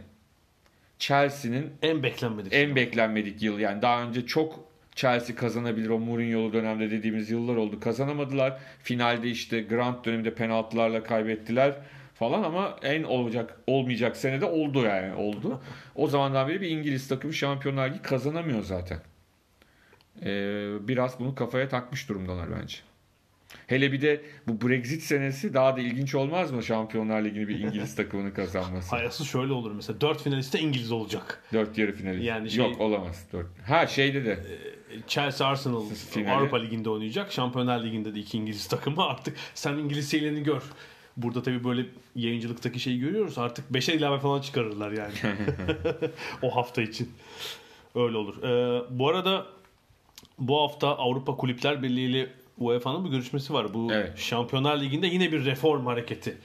Chelsea'nin En beklenmedik. en beklenmedik yıl yani daha önce çok Chelsea kazanabilir o Mourinho'lu dönemde dediğimiz yıllar oldu. Kazanamadılar. Finalde işte Grant döneminde penaltılarla kaybettiler falan ama en olacak olmayacak senede oldu yani oldu. O zamandan beri bir İngiliz takımı Şampiyonlar Ligi kazanamıyor zaten. Ee, biraz bunu kafaya takmış durumdalar bence. Hele bir de bu Brexit senesi daha da ilginç olmaz mı Şampiyonlar Ligi'ni bir İngiliz takımının kazanması? Hayası şöyle olur mesela 4 finalist de İngiliz olacak. Dört yarı finali. Yani şey- Yok olamaz. Dört. Ha şeyde de. Chelsea Arsenal Finali. Avrupa Ligi'nde oynayacak. Şampiyonlar Ligi'nde de iki İngiliz takımı artık sen İngiliz şeylerini gör. Burada tabii böyle yayıncılıktaki şeyi görüyoruz. Artık 5'e ilave falan çıkarırlar yani. o hafta için. Öyle olur. Ee, bu arada bu hafta Avrupa Kulüpler Birliği ile UEFA'nın bir görüşmesi var. Bu Evet. Şampiyonlar Ligi'nde yine bir reform hareketi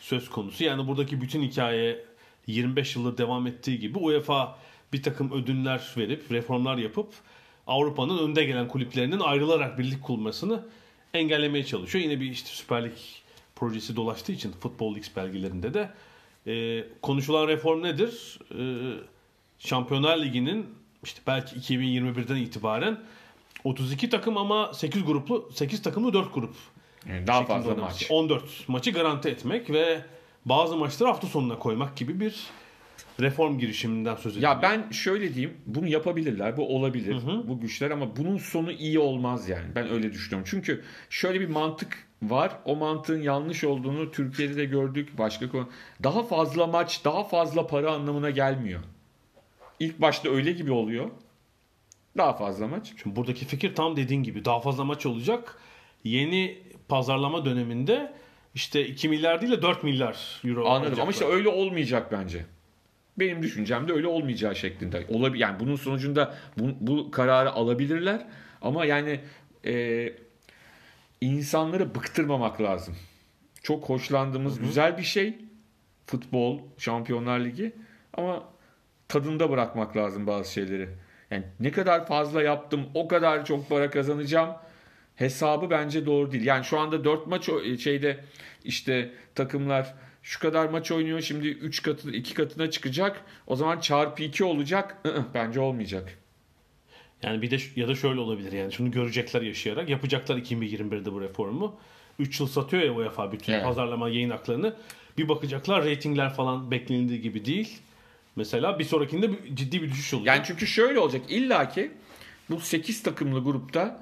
söz konusu. Yani buradaki bütün hikaye 25 yıldır devam ettiği gibi UEFA bir takım ödünler verip reformlar yapıp Avrupa'nın önde gelen kulüplerinin ayrılarak birlik kurmasını engellemeye çalışıyor. Yine bir işte Süper Lig projesi dolaştığı için Futbol X belgelerinde de e, konuşulan reform nedir? E, Şampiyonlar Ligi'nin işte belki 2021'den itibaren 32 takım ama 8 gruplu 8 takımlı 4 grup Yani daha şeklinde fazla oynaması. maç. 14 maçı garanti etmek ve bazı maçları hafta sonuna koymak gibi bir reform girişiminden söz ediliyor. Ya ben şöyle diyeyim. Bunu yapabilirler. Bu olabilir. Bu güçler ama bunun sonu iyi olmaz yani. Ben öyle düşünüyorum. Çünkü şöyle bir mantık var. O mantığın yanlış olduğunu Türkiye'de de gördük. Başka konu. Daha fazla maç, daha fazla para anlamına gelmiyor. İlk başta öyle gibi oluyor. Daha fazla maç. Şimdi buradaki fikir tam dediğin gibi daha fazla maç olacak. Yeni pazarlama döneminde işte 2 milyar değil de 4 milyar euro Anladım alacaklar. ama işte öyle olmayacak bence. Benim düşüncemde öyle olmayacağı şeklinde. Olabilir yani bunun sonucunda bu, bu kararı alabilirler ama yani e, insanları bıktırmamak lazım. Çok hoşlandığımız güzel bir şey futbol, Şampiyonlar Ligi ama tadında bırakmak lazım bazı şeyleri. Yani ne kadar fazla yaptım o kadar çok para kazanacağım hesabı bence doğru değil. Yani şu anda 4 maç o- şeyde işte takımlar şu kadar maç oynuyor şimdi 3 katı 2 katına çıkacak. O zaman çarpı 2 olacak. Iı, bence olmayacak. Yani bir de ya da şöyle olabilir yani şunu görecekler yaşayarak yapacaklar 2021'de bu reformu. 3 yıl satıyor ya UEFA bütün Evet. pazarlama yayın haklarını. Bir bakacaklar reytingler falan beklenildiği gibi değil. Mesela bir sonrakinde bir, ciddi bir düşüş olacak. Yani çünkü şöyle olacak illa ki bu 8 takımlı grupta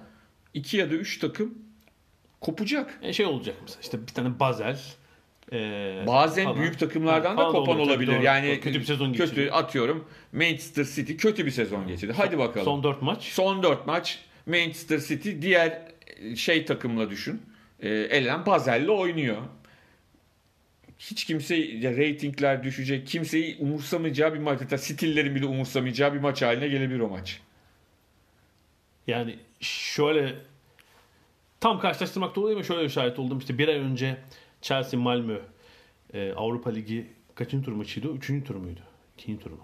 2 ya da 3 takım kopacak. E şey olacak mesela işte bir tane Basel e, Bazen falan. büyük takımlardan Ha, da kopan olur olabilir. doğru. Yani kötü bir sezon kötü geçiriyor. atıyorum Manchester City kötü bir sezon geçirdi. Hadi bakalım. Son 4 maç. Son 4 maç Manchester City diğer şey takımla düşün. E, elenen Basel'le oynuyor. Hiç kimse reytingler düşecek. Kimseyi umursamayacağı bir maç. Hatta Stillerin bile umursamayacağı bir maç haline gelebilir o maç. Yani şöyle tam karşılaştırmakta olayım ama şöyle şahit oldum. İşte bir ay önce Chelsea Malmö e, Avrupa Ligi kaçıncı tur maçıydı? Üçüncü tur muydu? İkinci tur mu?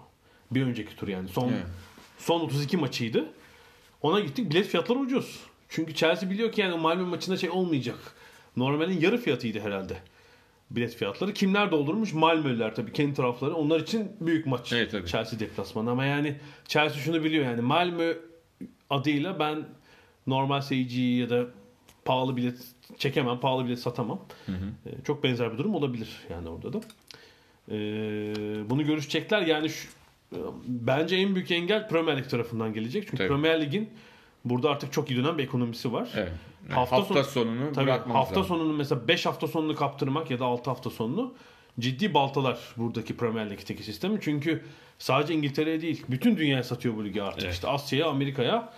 Bir önceki tur yani. Son Evet. son 32 maçıydı. Ona gittik. Bilet fiyatları ucuz. Çünkü Chelsea biliyor ki yani Malmö maçında şey olmayacak. Normalin yarı fiyatıydı herhalde. Bilet fiyatları. Kimler doldurmuş? Malmö'lüler tabii kendi tarafları. Onlar için büyük maç. Evet, tabii. Chelsea deplasmanı ama yani Chelsea şunu biliyor yani Malmö adıyla ben normal seyirciyi ya da pahalı bilet çekemem, pahalı bilet satamam. Ee, Çok benzer bir durum olabilir yani orada da. Ee, bunu görüşecekler yani şu, e, bence en büyük engel Premier Lig tarafından gelecek. Çünkü Tabii. Premier Lig'in burada artık çok iyi dönen bir ekonomisi var. Evet. Yani Hafta hafta, sonu- sonunu Tabii hafta lazım. sonunu mesela 5 hafta sonunu kaptırmak ya da 6 hafta sonunu ciddi baltalar buradaki Premier Lig'deki sistemi. Çünkü sadece İngiltere'ye değil bütün dünyaya satıyor bu ligi artık. Evet. İşte Asya'ya, Amerika'ya.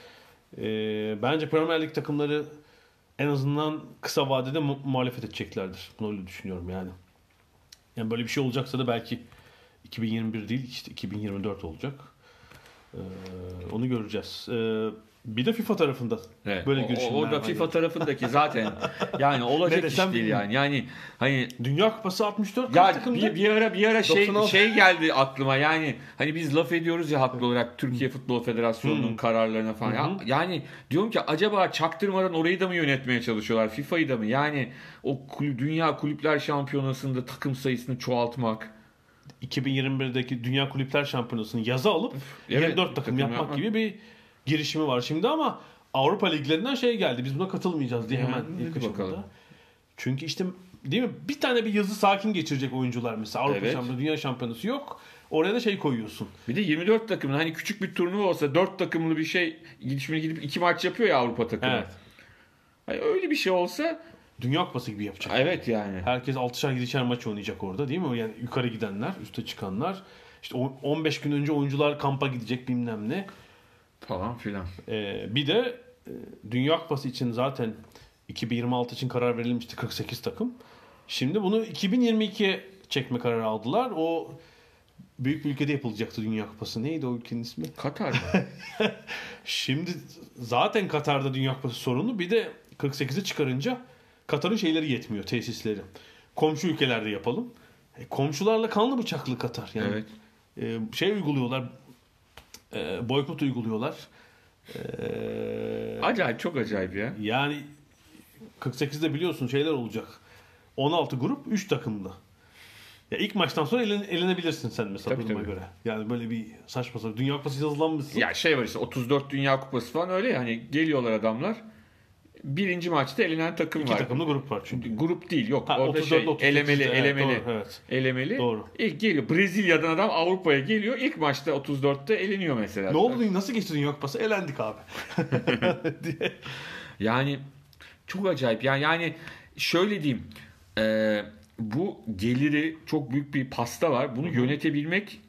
Ee, bence Premier Lig takımları en azından kısa vadede mu- muhalefet edeceklerdir. Bunu öyle düşünüyorum yani. Yani böyle bir şey olacaksa da belki 2021 değil işte 2024 olacak. Ee, onu göreceğiz. Ee, bir de FIFA tarafında Evet. böyle girişimler Orada. FIFA tarafındaki zaten yani olacak iş değil yani. Yani hani Dünya Kupası 64 ya takımda? bir, bir ara bir ara şey 96. şey geldi aklıma yani hani biz laf ediyoruz ya haklı olarak Türkiye Futbol Federasyonu'nun kararlarına falan. Ya, yani diyorum ki acaba çaktırmadan orayı da mı yönetmeye çalışıyorlar? FIFA'yı da mı? Yani o kulü- Dünya Kulüpler Şampiyonası'nda takım sayısını çoğaltmak. 2021'deki Dünya Kulüpler Şampiyonası'nı yaza alıp Evet, 24 takım takım yapmak yapmak. gibi bir girişimi var şimdi ama Avrupa liglerinden şey geldi. Biz buna katılmayacağız diye Yani, hemen hadi ilk bakalım. Çünkü işte değil mi? Bir tane bir yazı sakin geçirecek oyuncular mesela. Avrupa Evet. Şampiyonası, Dünya Şampiyonası yok. Oraya da şey koyuyorsun. Bir de 24 takımın hani küçük bir turnuva olsa 4 takımlı bir şey gidişmeye gidip 2 maç yapıyor ya Avrupa takımı. Evet. Hani öyle bir şey olsa Dünya Kupası gibi yapacak. evet yani. Herkes 6'şer 7'şer maç oynayacak orada değil mi? Yani yukarı gidenler, üste çıkanlar. İşte o- 15 gün önce oyuncular kampa gidecek bilmem ne. Falan filan. Ee, bir de e, Dünya Kupası için zaten 2026 için karar verilmişti 48 takım. Şimdi bunu 2022'ye çekme kararı aldılar. O büyük bir ülkede yapılacaktı Dünya Kupası. Neydi o ülkenin ismi? Katar? Şimdi zaten Katar'da Dünya Kupası sorunu. Bir de 48'e çıkarınca Katar'ın şeyleri yetmiyor, tesisleri. Komşu ülkelerde yapalım. E, komşularla kanlı bıçaklı Katar. Yani evet. e, şey uyguluyorlar. E, boykot uyguluyorlar. E, Acayip çok acayip ya. yani 48'de biliyorsun şeyler olacak. 16 grup 3 takımda. Ya ilk maçtan sonra elen, elenebilirsin sen mesela Tabii, duruma tabii. göre. Yani böyle bir saçma sapan. Dünya Kupası yazılanmışsın. Ya şey var işte 34 Dünya Kupası falan öyle ya hani geliyorlar adamlar. Birinci maçta elenen takım İki var. takımlı grup var çünkü. Grup değil yok. Ha, Orada 34'de şey 38'de, elemeli evet, elemeli. doğru, evet. Elemeli. Doğru. İlk geliyor. Brezilya'dan adam Avrupa'ya geliyor. İlk maçta 34'te eleniyor mesela. Ne oldu? Nasıl geçti Dünya Kupası? Elendik abi. Yani çok acayip. Yani yani şöyle diyeyim. e, bu geliri çok büyük bir pasta var. Bunu yönetebilmek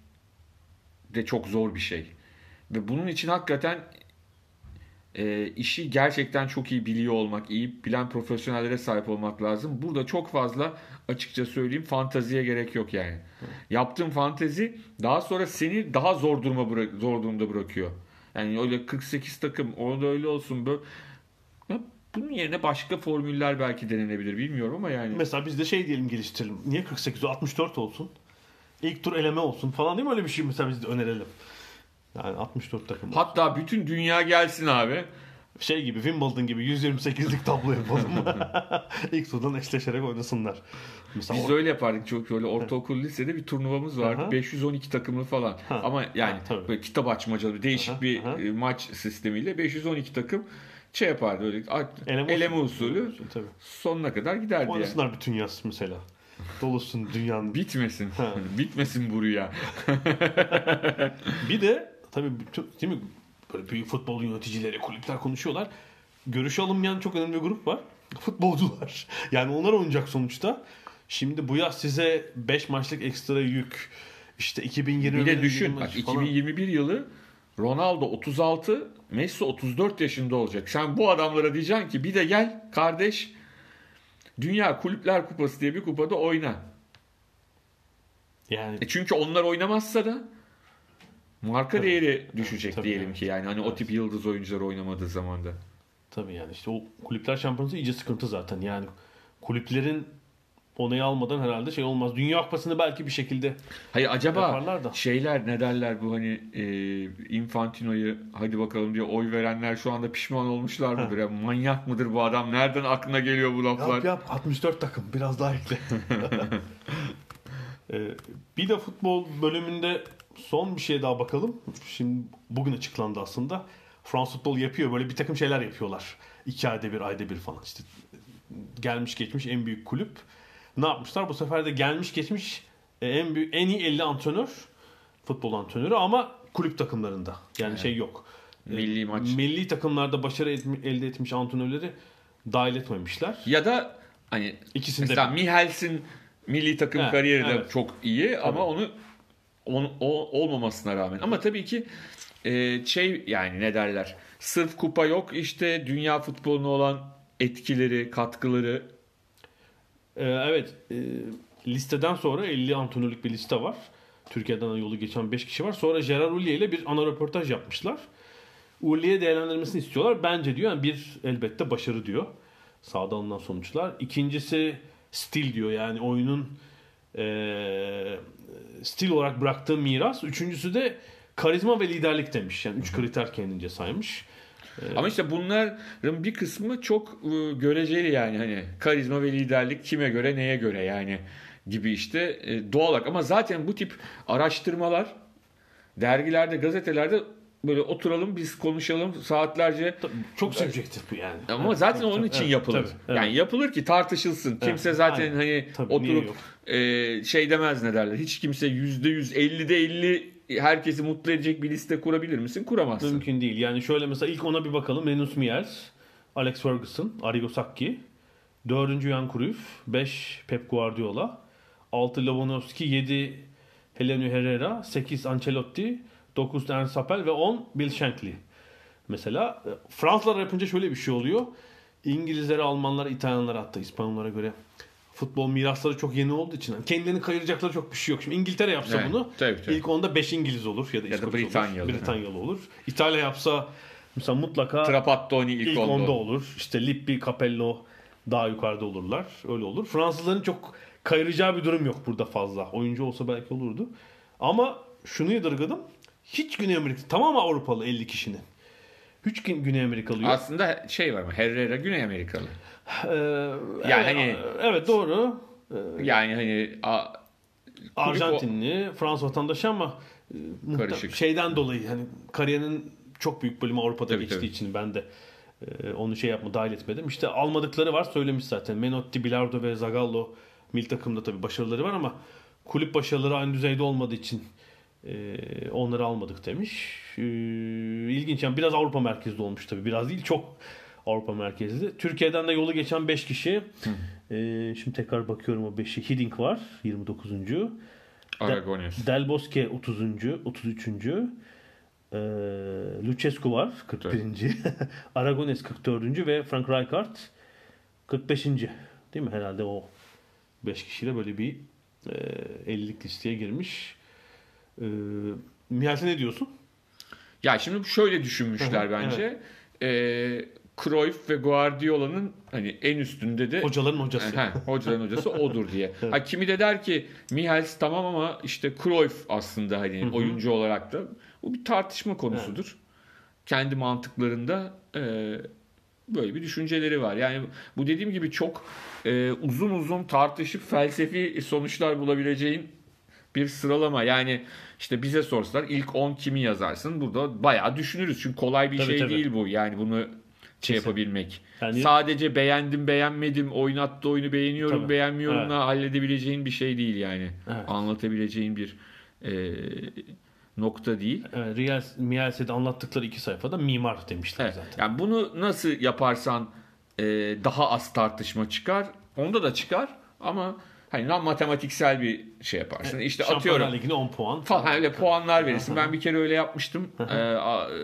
de çok zor bir şey. Ve bunun için hakikaten e, işi gerçekten çok iyi biliyor olmak, iyi bilen profesyonellere sahip olmak lazım. Burada çok fazla açıkça söyleyeyim fantaziye gerek yok yani. Yaptığın fantezi daha sonra seni daha zor duruma bırak, zor durumda bırakıyor. Yani öyle 48 takım orada öyle olsun böyle. Bunun yerine başka formüller belki denenebilir bilmiyorum ama yani. Mesela biz de şey diyelim geliştirelim. Niye 48 o 64 olsun? İlk tur eleme olsun falan değil mi? Öyle bir şey mesela biz de önerelim. Yani 64 takım. Hatta bütün dünya gelsin abi. Şey gibi Wimbledon gibi 128'lik tablo yapalım. İlk turdan eşleşerek oynasınlar. Mesela Biz o- öyle yapardık çok böyle ortaokul lisede bir turnuvamız vardı. Aha. 512 takımlı falan. Ha. Ama yani Ha, böyle kitap açmacalı değişik Aha, bir aha. e, maç sistemiyle 512 takım şey yapardı öyle Eleme eleme, usulü. usulü Tabii. sonuna kadar giderdi yani. Oynasınlar bütün yaz mesela. Dolusun dünyanın. Bitmesin. Ha. Bitmesin bu rüya. Bir de tabii bütün, değil mi? Böyle büyük futbol yöneticileri, kulüpler konuşuyorlar. Görüşü alınmayan çok önemli bir grup var. Futbolcular. Yani onlar oynayacak sonuçta. Şimdi bu yaz size 5 maçlık ekstra yük. İşte 2020 Bir de düşün bak falan. 2021 yılı Ronaldo 36, Messi 34 yaşında olacak. Sen bu adamlara diyeceksin ki bir de gel kardeş Dünya Kulüpler Kupası diye bir kupada oyna. Yani E çünkü onlar oynamazsa da marka değeri düşecek Tabii diyelim yani. ki yani hani o tip yıldız oyuncular oynamadığı zaman da. tabii yani işte o kulüpler şampiyonası iyice sıkıntı zaten. Yani kulüplerin onayı almadan herhalde şey olmaz. Dünya Kupası'nı belki bir şekilde Hayır acaba da. şeyler ne derler bu hani e, Infantino'yu hadi bakalım diye oy verenler şu anda pişman olmuşlar mıdır? Ya, manyak mıdır bu adam? Nereden aklına geliyor bu laflar? Yap yap 64 takım biraz daha ekle. Ee, bir de futbol bölümünde son bir şey daha bakalım. Şimdi bugün açıklandı aslında. Fransız futbol yapıyor böyle bir takım şeyler yapıyorlar. İki ayda bir ayda bir falan işte gelmiş geçmiş en büyük kulüp. Ne yapmışlar? Bu sefer de gelmiş geçmiş e, en büyük en iyi 50 antrenör futbol antrenörü ama kulüp takımlarında. Yani şey yok. E, Milli maç. Milli takımlarda başarı elde etmiş antrenörleri dahil etmemişler. Ya da hani İkisinde mesela. Mihels'in milli takım Evet, kariyeri de evet. çok iyi ama onu, onu o, olmamasına rağmen ama tabii ki e, şey yani ne derler sırf kupa yok işte dünya futboluna olan etkileri katkıları Ee, evet. e, listeden sonra 50 antrenörlük bir liste var. Türkiye'den yolu geçen 5 kişi var. Sonra Gerard Ullier ile bir ana röportaj yapmışlar. Ullier değerlendirmesini istiyorlar. Bence diyor yani bir elbette başarı diyor. Sağda alınan sonuçlar. İkincisi stil diyor. Yani oyunun e, stil olarak bıraktığı miras. Üçüncüsü de karizma ve liderlik demiş. Yani üç kriter kendince saymış. ama işte bunların bir kısmı çok e, göreceli yani hani karizma ve liderlik kime göre neye göre yani gibi işte e, doğal olarak ama zaten bu tip araştırmalar dergilerde gazetelerde böyle oturalım biz konuşalım saatlerce Çok subjektif bu yani. Ama Evet, zaten tabii, onun tabii. için Evet, yapılır. tabii, evet. Yani yapılır ki tartışılsın. Kimse zaten aynen. hani Tabii, oturup e, şey demez ne derler. Hiç kimse yüzde yüz 50'de 50 herkesi mutlu edecek bir liste kurabilir misin? Kuramazsın. Mümkün değil. Yani şöyle mesela ilk ona bir bakalım. Renus Miers, Alex Ferguson, Arrigo Sacchi, 4. Jan Cruyff, 5 Pep Guardiola, 6 Lewandowski, 7 Heleno Herrera, 8 Ancelotti, 9 Ernst Happel ve 10 Bill Shankly. Mesela e, Fransızlar yapınca şöyle bir şey oluyor. İngilizlere, Almanlar, İtalyanlar hatta İspanyollara göre futbol mirasları çok yeni olduğu için yani kendilerini kayıracakları çok bir şey yok. Şimdi İngiltere yapsa Evet, bunu tabii, tabii. ilk onda 5 İngiliz olur ya da, Ya da Britanyalı. olur. Britanyalı olur. İtalya yapsa mesela mutlaka Trapattoni ilk, ilk onda. onda olur. İşte Lippi, Capello daha yukarıda olurlar. Öyle olur. Fransızların çok kayıracağı bir durum yok burada fazla. Oyuncu olsa belki olurdu. Ama şunu yadırgadım. Hiç Güney Amerika, tamam Avrupalı 50 kişinin. Hiç Gün- Güney Amerikalı yok. Aslında şey var mı? Herrera Güney Amerikalı. Ee, evet, hani- evet doğru. Yani hani a, Arjantinli, Fransız vatandaşı ama e, Karışık. şeyden dolayı hani kariyerinin çok büyük bölümü Avrupa'da Tabii, geçtiği tabii. için ben de e, onu şey yapma dahil etmedim. İşte almadıkları var söylemiş zaten. Menotti, Bilardo ve Zagallo milli takımda tabii başarıları var ama kulüp başarıları aynı düzeyde olmadığı için e, onları almadık demiş. E, ilginç yani biraz Avrupa merkezli olmuş tabii. Biraz değil çok Avrupa merkezli. Türkiye'den de yolu geçen 5 kişi. E, şimdi tekrar bakıyorum o 5'i. Hiddink var 29. Aragones. Del Bosque 30. 33. Ee, Lucescu var 41. Aragones 44. ve Frank Rijkaard 45. Değil mi? Herhalde o 5 kişiyle böyle bir e, 50'lik listeye girmiş. Ee, Mihal'se ne diyorsun? Ya şimdi şöyle düşünmüşler bence. Ee, Cruyff ve Guardiola'nın hani en üstünde de Hocaların hocası. Ha, hocaların hocası odur diye. Ha, kimi de der ki Mihels tamam ama işte Cruyff aslında hani oyuncu olarak da Bu bir tartışma konusudur. Kendi mantıklarında e, böyle bir düşünceleri var. Yani bu dediğim gibi çok e, uzun uzun tartışıp felsefi sonuçlar bulabileceğin bir sıralama. Yani işte bize sorsalar ilk 10 kimi yazarsın? Burada bayağı düşünürüz. Çünkü kolay bir Tabii, şey tabii. değil bu. Yani bunu şey yapabilmek. Yani- Sadece beğendim beğenmedim, oynattığı oyunu beğeniyorum Tabii. beğenmiyorumla Evet. halledebileceğin bir şey değil yani. Evet. Anlatabileceğin bir e, nokta değil. Evet, Real Mielse'de anlattıkları iki sayfada mimar demişler Evet. zaten. Yani bunu nasıl yaparsan e, daha az tartışma çıkar. Onda da çıkar ama hani matematiksel bir şey yaparsın. işte Şampiyonlar atıyorum Ligi'ne 10 puan. falan öyle puanlar verirsin. Ben bir kere öyle yapmıştım. Ee,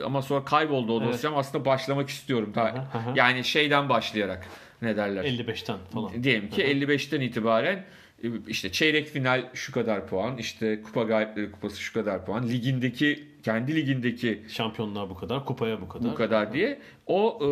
ama sonra kayboldu o Evet. dosyam. Aslında başlamak istiyorum. Ta- yani şeyden başlayarak ne derler? 55'ten falan. Diyelim ki 55'ten itibaren e, işte çeyrek final şu kadar puan, işte kupa galipleri kupası şu kadar puan, ligindeki kendi ligindeki Şampiyonluğa bu kadar, kupaya bu kadar. bu kadar diye o e,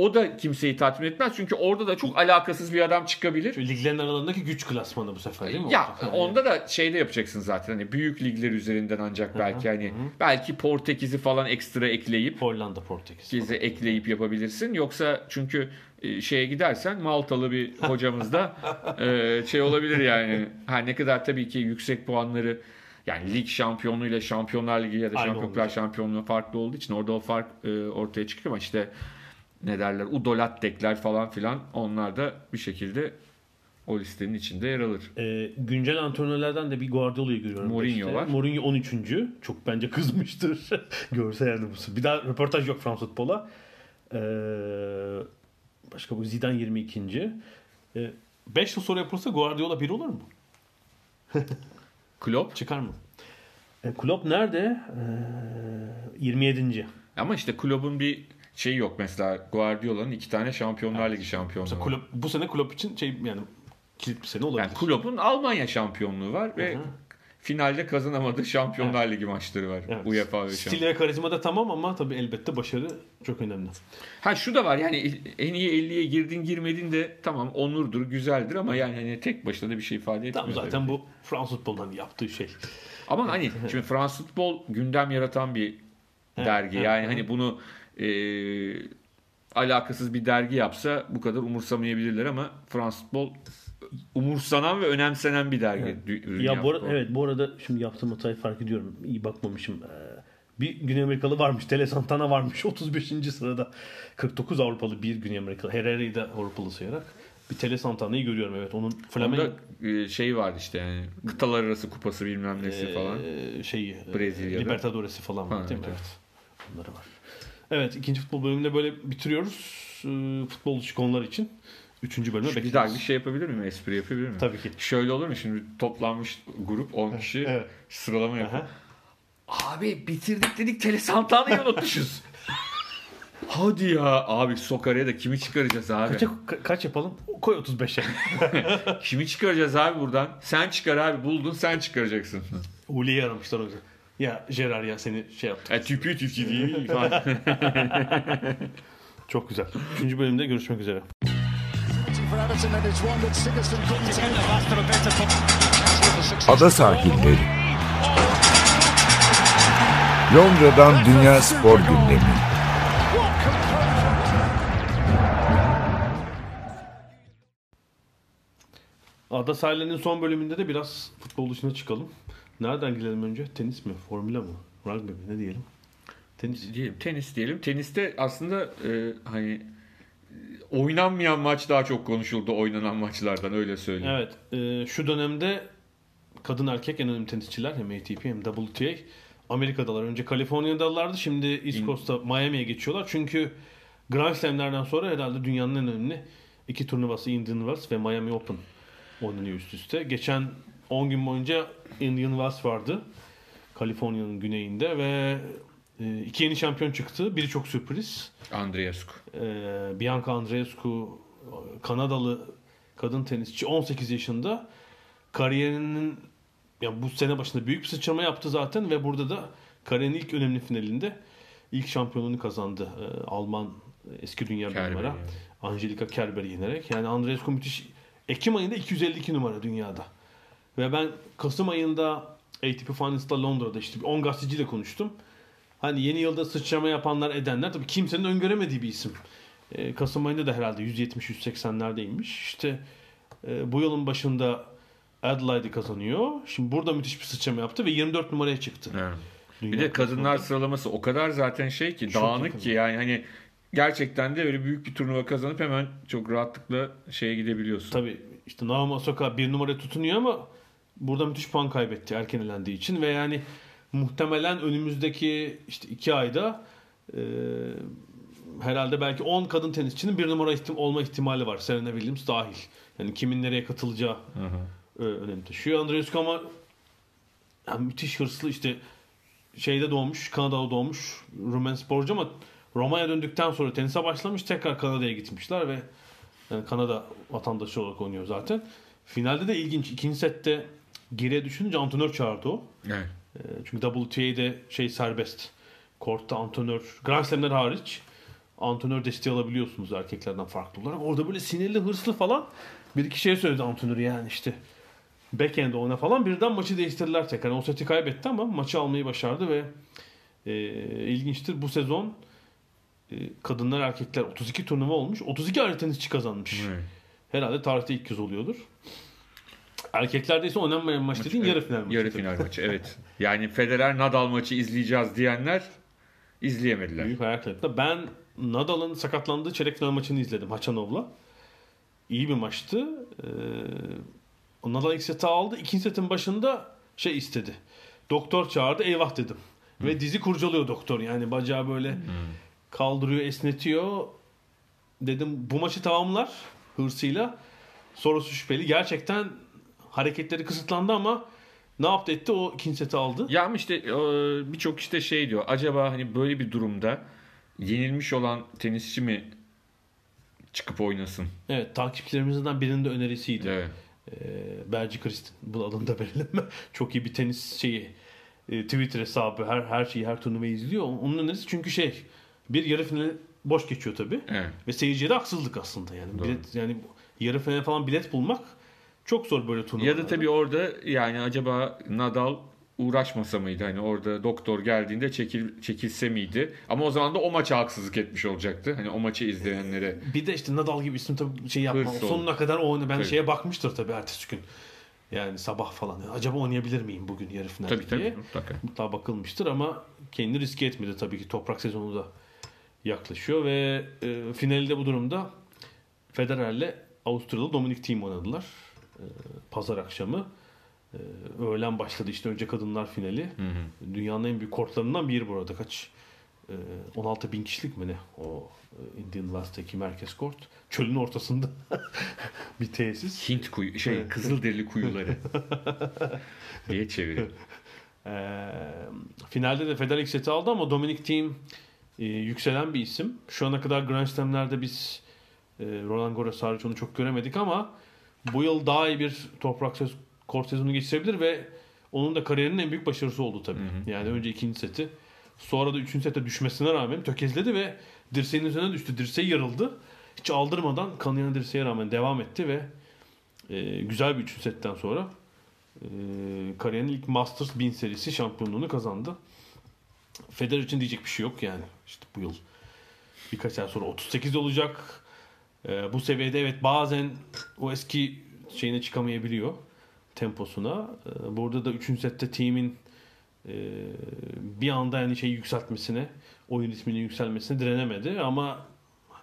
o da kimseyi tatmin etmez çünkü orada da çok alakasız bir adam çıkabilir. Şu liglerin aralarındaki güç klasmanı bu sefer değil mi? Ya onda da şeyde yapacaksın zaten hani büyük ligler üzerinden ancak belki hani belki Portekiz'i falan ekstra ekleyip Hollanda, Portekiz. Portekiz'i ekleyip yapabilirsin. Yoksa çünkü e, şeye gidersen Maltalı bir hocamız da e, şey olabilir yani. Her ne kadar tabii ki yüksek puanları yani lig şampiyonluğu ile Şampiyonlar Ligi ya da Aynı Şampiyonlar. Şampiyonluğu farklı olduğu için orada o fark e, ortaya çıkıyor ama işte ne derler Udolattekler falan filan onlar da bir şekilde o listenin içinde yer alır. Ee, güncel antrenörlerden de bir Guardiola'yı görüyorum. Mourinho beşte. var. Mourinho 13. Çok bence kızmıştır. Görse yani bu. Bir daha röportaj yok Fransız futbola. Ee, başka bu Zidane 22. 5 yıl sonra yapılırsa Guardiola 1 olur mu? Klopp Çıkar mı? E, Klopp nerede? Ee, 27. ama işte Klopp'un bir şeyi yok mesela Guardiola'nın iki tane Şampiyonlar Ligi şampiyonluğu var. Klopp, bu sene Klopp için şey yani kilit bir sene olabilir. Yani Klopp'un Almanya şampiyonluğu var ve finalde kazanamadığı Şampiyonlar Ligi maçları var. Evet. UEFA ve Stil ve karizma da tamam ama tabii elbette başarı çok önemli. Ha şu da var yani en iyi 50'ye girdin girmedin de tamam onurdur, güzeldir ama yani hani tek başına da bir şey ifade etmiyor. Tamam zaten bu Fransız futbolundan yaptığı şey. Ama hani şimdi Fransız futbol gündem yaratan bir dergi. evet, yani evet. hani bunu e, alakasız bir dergi yapsa bu kadar umursamayabilirler ama Fransız futbol umursanan ve önemsenen bir dergi. Dünya Ya bu arada, evet bu arada şimdi yaptığım hatayı fark ediyorum. İyi bakmamışım. Ee, bir Güney Amerikalı varmış. Tele Santana varmış 35. sırada. 49 Avrupalı bir Güney Amerikalı. Herrera'yı da Avrupalı sayarak. Bir Tele Santana'yı görüyorum evet. Onun Flamengo e, şey vardı işte yani kıtalar arası kupası bilmem nesi falan. e, şeyi e, Brezilya'da. Libertadores'i falan var Ha, değil mi? evet, Evet. Onları var. Evet ikinci futbol bölümünde böyle bitiriyoruz. Ee, futbol dışı konular için. Üçüncü bölüme Bir daha bekliyoruz. bir şey yapabilir miyim? Espri yapabilir miyim? Tabii ki. Şöyle olur mu? Şimdi toplanmış grup 10 kişi Evet. sıralama yapıyor. Abi bitirdik dedik Tele Santana'yı unutmuşuz. Hadi ya abi Sokarya da kimi çıkaracağız abi? Kaça, ka- kaç yapalım? Koy 35'e. Kimi çıkaracağız abi buradan? Sen çıkar abi buldun sen çıkaracaksın. Uli'yi aramışlar yüzden. Ya Gerard ya seni şey yaptı. E, tüpü tüpü değil. Çok güzel. Üçüncü bölümde görüşmek üzere. Ada sahilleri. Londra'dan Dünya Spor Gündemi. Ada sahillerinin son bölümünde de biraz futbol dışına çıkalım. Nereden girelim önce? Tenis mi? Formula mı? Rugby mi? Ne diyelim? Tenis. diyelim tenis diyelim. Teniste aslında e, hani oynanmayan maç daha çok konuşuldu oynanan maçlardan öyle söyleyeyim. Evet. e, şu dönemde kadın erkek en önemli tenisçiler hem ATP hem WTA Amerika'dalar. Önce Kaliforniya'dalardı. Şimdi East Coast'ta Miami'ye geçiyorlar. Çünkü Grand Slam'lerden sonra herhalde dünyanın en önemli iki turnuvası Indian Wells ve Miami Open oynanıyor üst üste. Geçen 10 gün boyunca Indian Wells vardı. Kaliforniya'nın güneyinde ve e, iki yeni şampiyon çıktı. Biri çok sürpriz. Andreescu. Ee, Bianca Andreescu Kanadalı kadın tenisçi 18 yaşında kariyerinin ya bu sene başında büyük bir sıçrama yaptı zaten ve burada da kariyerinin ilk önemli finalinde ilk şampiyonluğunu kazandı. Ee, Alman eski dünya bir numara. Angelika Kerber'i yenerek. Yani Andreescu müthiş. Ekim ayında 252 numara dünyada. Ve ben Kasım ayında ATP Finals'ta Londra'da işte bir 10 gazeteciyle konuştum. Hani yeni yılda sıçrama yapanlar edenler tabii kimsenin öngöremediği bir isim. E, Kasım ayında da herhalde 170-180'lerdeymiş. İşte e, bu yılın başında Adelaide'i kazanıyor. Şimdi burada müthiş bir sıçrama yaptı ve 24 numaraya çıktı. Evet. Dünya Bir de kadınlar Kupası'nda. sıralaması o kadar zaten şey ki Çok dağınık yakın. ki yani hani gerçekten de öyle büyük bir turnuva kazanıp hemen çok rahatlıkla şeye gidebiliyorsun. Tabii işte Naomi Osaka bir numaraya tutunuyor ama burada müthiş puan kaybetti erken elendiği için ve yani muhtemelen önümüzdeki işte iki ayda e, herhalde belki 10 kadın tenisçinin bir numara ihtim- olma ihtimali var. Serena Williams dahil. Yani kimin nereye katılacağı Hı hı. e, önem taşıyor. Andreescu ama yani müthiş hırslı işte şeyde doğmuş, Kanada'da doğmuş Rumen sporcu ama Roma'ya döndükten sonra tenise başlamış tekrar Kanada'ya gitmişler ve yani Kanada vatandaşı olarak oynuyor zaten. Finalde de ilginç. ikinci sette geriye düşününce antrenör çağırdı o. Evet. E, Çünkü WTA'de şey serbest. Kortta antrenör, Grand Slam'ler hariç antrenör desteği alabiliyorsunuz erkeklerden farklı olarak. Orada böyle sinirli, hırslı falan bir iki şey söyledi antrenör yani işte. Backhand oyna falan birden maçı değiştirdiler tekrar. O seti kaybetti ama maçı almayı başardı ve e, ilginçtir bu sezon e, kadınlar erkekler 32 turnuva olmuş. 32 ayrı tenisçi kazanmış. Evet. Herhalde tarihte ilk kez oluyordur. Erkeklerde ise oynanmayan maç dediğin yarı final maçı. Yarı final maçı evet. Yani Federer Nadal maçı izleyeceğiz diyenler izleyemediler. Büyük hayal kırıklığı. Ben Nadal'ın sakatlandığı çeyrek final maçını izledim Haçanov'la. İyi bir maçtı. Ee, Nadal ilk seti aldı. İkinci setin başında şey istedi. Doktor çağırdı. Eyvah dedim. Ve dizi kurcalıyor doktor. Yani bacağı böyle kaldırıyor, esnetiyor. Dedim bu maçı tamamlar hırsıyla. Sorusu şüpheli. Gerçekten hareketleri kısıtlandı ama ne yaptı etti o ikinci seti aldı. Ya ama işte e, birçok işte şey diyor. Acaba hani böyle bir durumda yenilmiş olan tenisçi mi çıkıp oynasın? Evet takipçilerimizden birinin de önerisiydi. Evet. Ee, Berci Kristin. Bu adını da verelim. Çok iyi bir tenis şeyi. e, Twitter hesabı. Her her şeyi, her turnuvayı izliyor. Onun önerisi çünkü şey bir yarı finali boş geçiyor tabii. Evet. Ve seyirciye de haksızlık aslında yani. Doğru. Bilet yani yarı finale falan bilet bulmak çok zor böyle turnuvalarda. Ya da tabii orada yani acaba Nadal uğraşmasa mıydı? Hani orada doktor geldiğinde çekil, çekilse miydi? Ama o zaman da o maça haksızlık etmiş olacaktı. Hani o maçı izleyenlere. Bir de işte Nadal gibi isim tabii şey yapma. Hırs Sonuna kadar o oyna. Ben Tabii. şeye bakmıştır tabii ertesi gün. Yani sabah falan. Acaba oynayabilir miyim bugün yarı final Tabii diye. tabii mutlaka. mutlaka bakılmıştır ama kendi riske etmedi tabii ki toprak sezonu da yaklaşıyor ve e, finalde bu durumda Federer'le Avusturyalı Dominic Thiem oynadılar. E, pazar akşamı. E, öğlen başladı işte önce kadınlar finali. Dünyanın en büyük kortlarından biri burada kaç? E, 16 bin kişilik mi ne? O e, Indian Wells'teki merkez kort. Çölün ortasında bir tesis. Hint kuyu, şey. Kızılderili kuyuları diye çevirin. Ee, finalde de Federer seti aldı ama Dominic Thiem e, yükselen bir isim. Şu ana kadar Grand Slam'lerde biz e, Roland Garros hariç onu çok göremedik ama bu yıl daha iyi bir toprak söz kort sezonu geçirebilir ve onun da kariyerinin en büyük başarısı oldu tabii. Yani önce ikinci seti sonra da üçüncü sete düşmesine rağmen tökezledi ve dirseğin üzerine düştü. Dirseği yarıldı. Hiç aldırmadan kanayan dirseğe rağmen devam etti ve e, güzel bir üçüncü setten sonra e, kariyerinin ilk Masters 1000 serisi şampiyonluğunu kazandı. Federer için diyecek bir şey yok yani. İşte bu yıl birkaç ay sonra 38 olacak. E, bu seviyede evet bazen o eski şeyine çıkamayabiliyor temposuna. E, burada da 3. sette team'in e, bir anda yani şey yükseltmesine, oyun ritminin yükselmesine direnemedi ama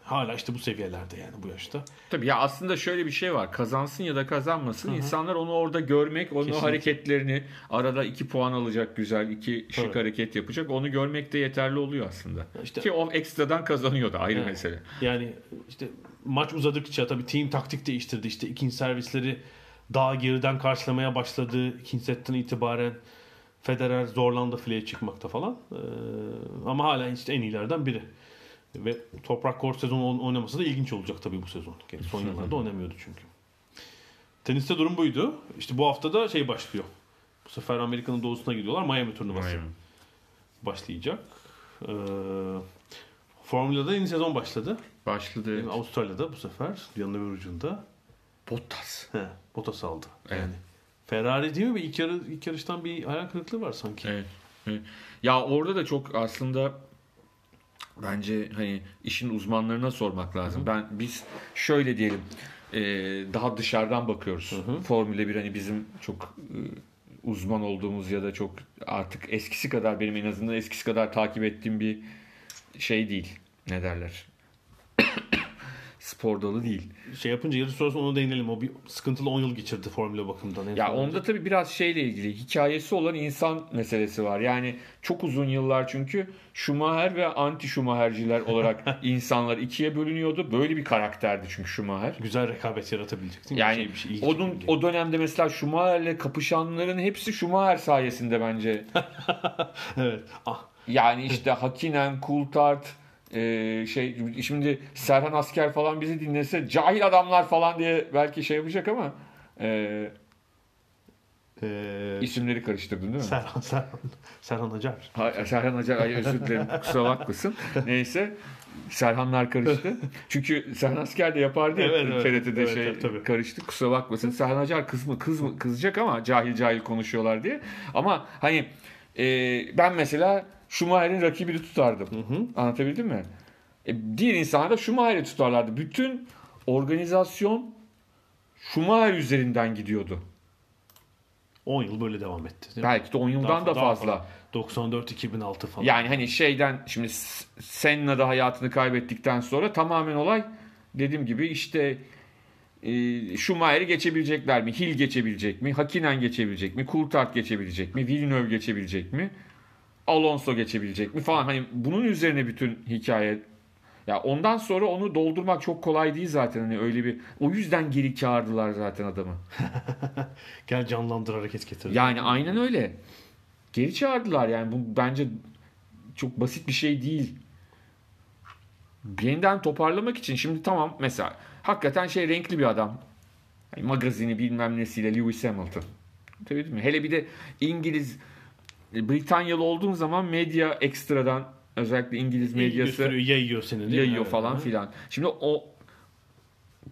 hala işte bu seviyelerde yani bu yaşta. Tabii ya aslında şöyle bir şey var. Kazansın ya da kazanmasın. insanlar onu orada görmek, onun Kesinlikle. hareketlerini arada iki puan alacak güzel, iki şık Tabii. hareket yapacak. Onu görmek de yeterli oluyor aslında. İşte- Ki o ekstradan kazanıyor da ayrı Evet. mesele. Yani işte maç uzadıkça tabii team taktik değiştirdi. İşte ikinci servisleri daha geriden karşılamaya başladı. İkinci setten itibaren Federer zorlandı fileye çıkmakta falan. Ee, ama hala işte en iyilerden biri. Ve toprak kort sezonu oynaması da ilginç olacak tabii bu sezon. Yani son yıllarda oynamıyordu çünkü. Teniste durum buydu. İşte bu hafta da şey başlıyor. Bu sefer Amerika'nın doğusuna gidiyorlar. Miami turnuvası Miami. başlayacak. Ee, Formula'da yeni sezon başladı. Başladı. Yani Avustralya'da bu sefer dünyanın öbür ucunda Bottas. he, Bottas aldı. Evet. Yani Ferrari değil mi? Bir ilk, yarı, ilk yarıştan bir hayal kırıklığı var sanki. Evet, evet. Ya orada da çok aslında bence hani işin uzmanlarına sormak lazım. Ben biz şöyle diyelim e, daha dışarıdan bakıyoruz. Formüle 1 hani bizim çok e, uzman olduğumuz ya da çok artık eskisi kadar benim en azından eskisi kadar takip ettiğim bir şey değil. Ne derler? Spor dalı değil. Şey yapınca yarış sonrası ona değinelim. O bir sıkıntılı 10 yıl geçirdi Formula bakımından. En Ya son. onda tabii biraz şeyle ilgili hikayesi olan insan meselesi var. Yani çok uzun yıllar çünkü Schumacher ve anti Schumacher'ciler olarak insanlar ikiye bölünüyordu. Böyle bir karakterdi çünkü Schumacher. Güzel rekabet yaratabilecek değil mi? Yani şey, bir şey, onun o dönemde mesela Schumacher'le kapışanların hepsi Schumacher sayesinde bence. evet. Ah, Yani işte Hakinen, Coulthard, e, şey şimdi Serhan Asker falan bizi dinlese cahil adamlar falan diye belki şey yapacak ama e, e, isimleri karıştırdın değil mi? Serhan, Serhan, Serhan Acar. Ha, Serhan Acar ay özür dilerim kusura bakmasın. Neyse Serhanlar karıştı. Çünkü Serhan Asker de yapardı ya Evet, evet. TRT'de Evet, şey tabii, karıştı. Kusura bakmasın. Serhan Acar kız mı kız mı kızacak ama cahil cahil konuşuyorlar diye. Ama hani e, ben mesela Schumacher'in rakibini tutardım. Anlatabildim mi? E, diğer insanlar da Schumacher'i tutarlardı. Bütün organizasyon Schumacher üzerinden gidiyordu. 10 yıl böyle devam etti. Belki de 10 yıldan Daha- da daha fazla. 94-2006 falan. Yani hani şeyden şimdi Senna da hayatını kaybettikten sonra tamamen olay dediğim gibi işte e, Schumacher'i geçebilecekler mi? Hill geçebilecek mi? Hakkinen geçebilecek mi? Coulthard geçebilecek mi? Villeneuve geçebilecek mi? Alonso geçebilecek mi falan. Hani bunun üzerine bütün hikaye ya ondan sonra onu doldurmak çok kolay değil zaten hani öyle bir o yüzden geri çağırdılar zaten adamı. Gel canlandır hareket getir. Yani aynen öyle. Geri çağırdılar yani bu bence çok basit bir şey değil. Yeniden toparlamak için şimdi tamam mesela hakikaten şey renkli bir adam. Yani magazini bilmem nesiyle Lewis Hamilton. Tabii değil mi? Hele bir de İngiliz Britanyalı olduğun zaman medya ekstradan özellikle İngiliz medyası gösteriyor, yayıyor seni değil mi? yayıyor Evet. falan filan. Şimdi o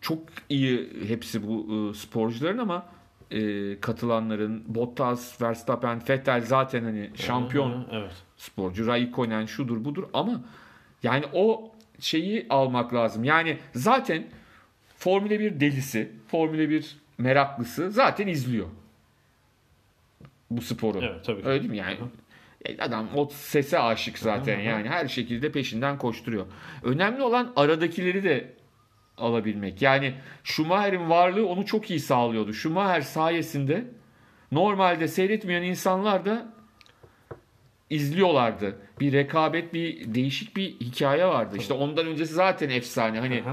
çok iyi hepsi bu e, sporcuların ama e, katılanların Bottas, Verstappen, Vettel zaten hani şampiyon Hı, Evet. sporcu. Raikkonen şudur budur ama yani o şeyi almak lazım. Yani zaten Formula 1 delisi, Formula 1 meraklısı zaten izliyor bu sporu. Evet, tabii ki. Öyle değil mi yani? E, Adam o sese aşık zaten yani her şekilde peşinden koşturuyor. Önemli olan aradakileri de alabilmek. Yani Schumacher'in varlığı onu çok iyi sağlıyordu. Schumacher sayesinde normalde seyretmeyen insanlar da izliyorlardı. Bir rekabet, bir değişik bir hikaye vardı. İşte ondan öncesi zaten efsane. Hani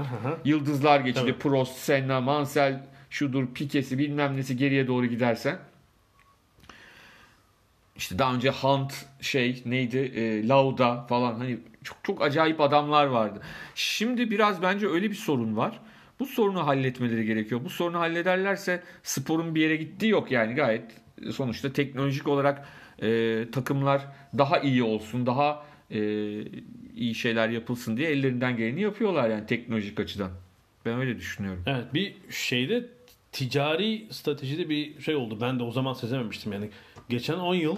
yıldızlar geçti. Tabii. Prost, Senna, Mansell, şudur, Pikesi bilmem nesi geriye doğru gidersen. İşte daha önce Hunt şey neydi e, Lauda falan hani çok çok acayip adamlar vardı. Şimdi biraz bence öyle bir sorun var. Bu sorunu halletmeleri gerekiyor. Bu sorunu hallederlerse sporun bir yere gittiği yok yani gayet sonuçta teknolojik olarak e, takımlar daha iyi olsun, daha e, iyi şeyler yapılsın diye ellerinden geleni yapıyorlar yani teknolojik açıdan. Ben öyle düşünüyorum. Evet bir şeyde ticari stratejide bir şey oldu. Ben de o zaman sezememiştim. Yani geçen 10 yıl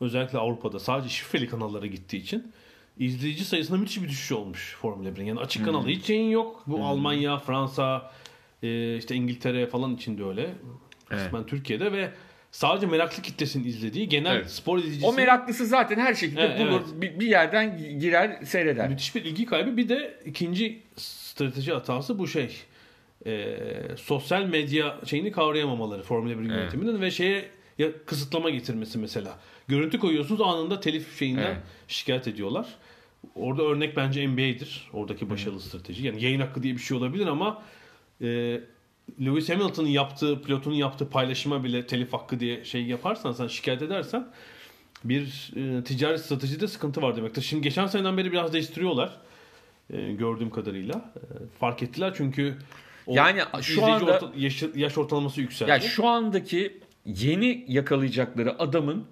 özellikle Avrupa'da sadece şifreli kanallara gittiği için izleyici sayısında müthiş bir düşüş olmuş Formula 1'in. Yani açık kanalda hiç yayın yok. Bu Almanya, Fransa, e, işte İngiltere falan içinde öyle. Kısmen Türkiye'de ve sadece meraklı kitlesinin izlediği genel Evet. spor izleyicisi O meraklısı zaten her şekilde Evet, bulur. evet. Bir, bir yerden girer seyreder. Müthiş bir ilgi kaybı. Bir de ikinci strateji hatası bu şey. Ee, sosyal medya şeyini kavrayamamaları Formula 1 yönetiminin ve şeye ya kısıtlama getirmesi mesela. Görüntü koyuyorsunuz anında telif şeyinden Evet. şikayet ediyorlar. Orada örnek bence NBA'dir. Oradaki başarılı strateji. Yani yayın hakkı diye bir şey olabilir ama e, Lewis Hamilton'ın yaptığı, pilotun yaptığı paylaşıma bile telif hakkı diye şey yaparsan, sen şikayet edersen bir e, ticari stratejide sıkıntı var demektir. Şimdi geçen seneden beri biraz değiştiriyorlar. E, gördüğüm kadarıyla. E, fark ettiler çünkü o Yani şu anda- orta- yaş, yaş ortalaması yükseldi. Ya şu andaki yeni yakalayacakları adamın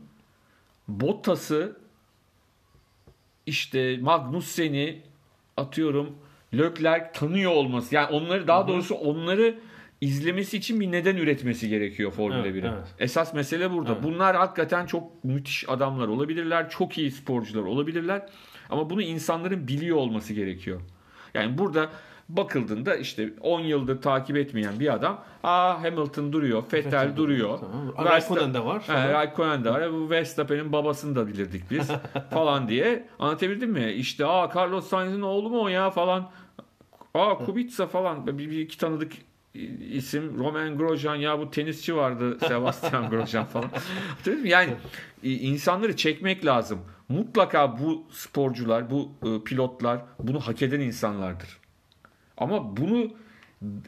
Bottas'ı işte Magnussen'i atıyorum Leclerc tanıyor olması. Yani onları daha doğrusu onları izlemesi için bir neden üretmesi gerekiyor Formula Evet, 1'in. evet. Esas mesele burada. Evet. Bunlar hakikaten çok müthiş adamlar olabilirler. Çok iyi sporcular olabilirler. Ama bunu insanların biliyor olması gerekiyor. Yani burada bakıldığında işte 10 yıldır takip etmeyen bir adam aa Hamilton duruyor, Vettel duruyor. Tamam. Raikkonen de var. He, Raikkonen de var. Bu Verstappen'in babasını da bilirdik biz falan diye. Anlatabildim mi? İşte aa Carlos Sainz'in oğlu mu o ya falan. Aa Kubica falan. Bir, bir iki tanıdık isim Roman Grosjean ya bu tenisçi vardı Sebastian Grosjean falan. Yani e, insanları çekmek lazım. Mutlaka bu sporcular, bu e, pilotlar bunu hak eden insanlardır. Ama bunu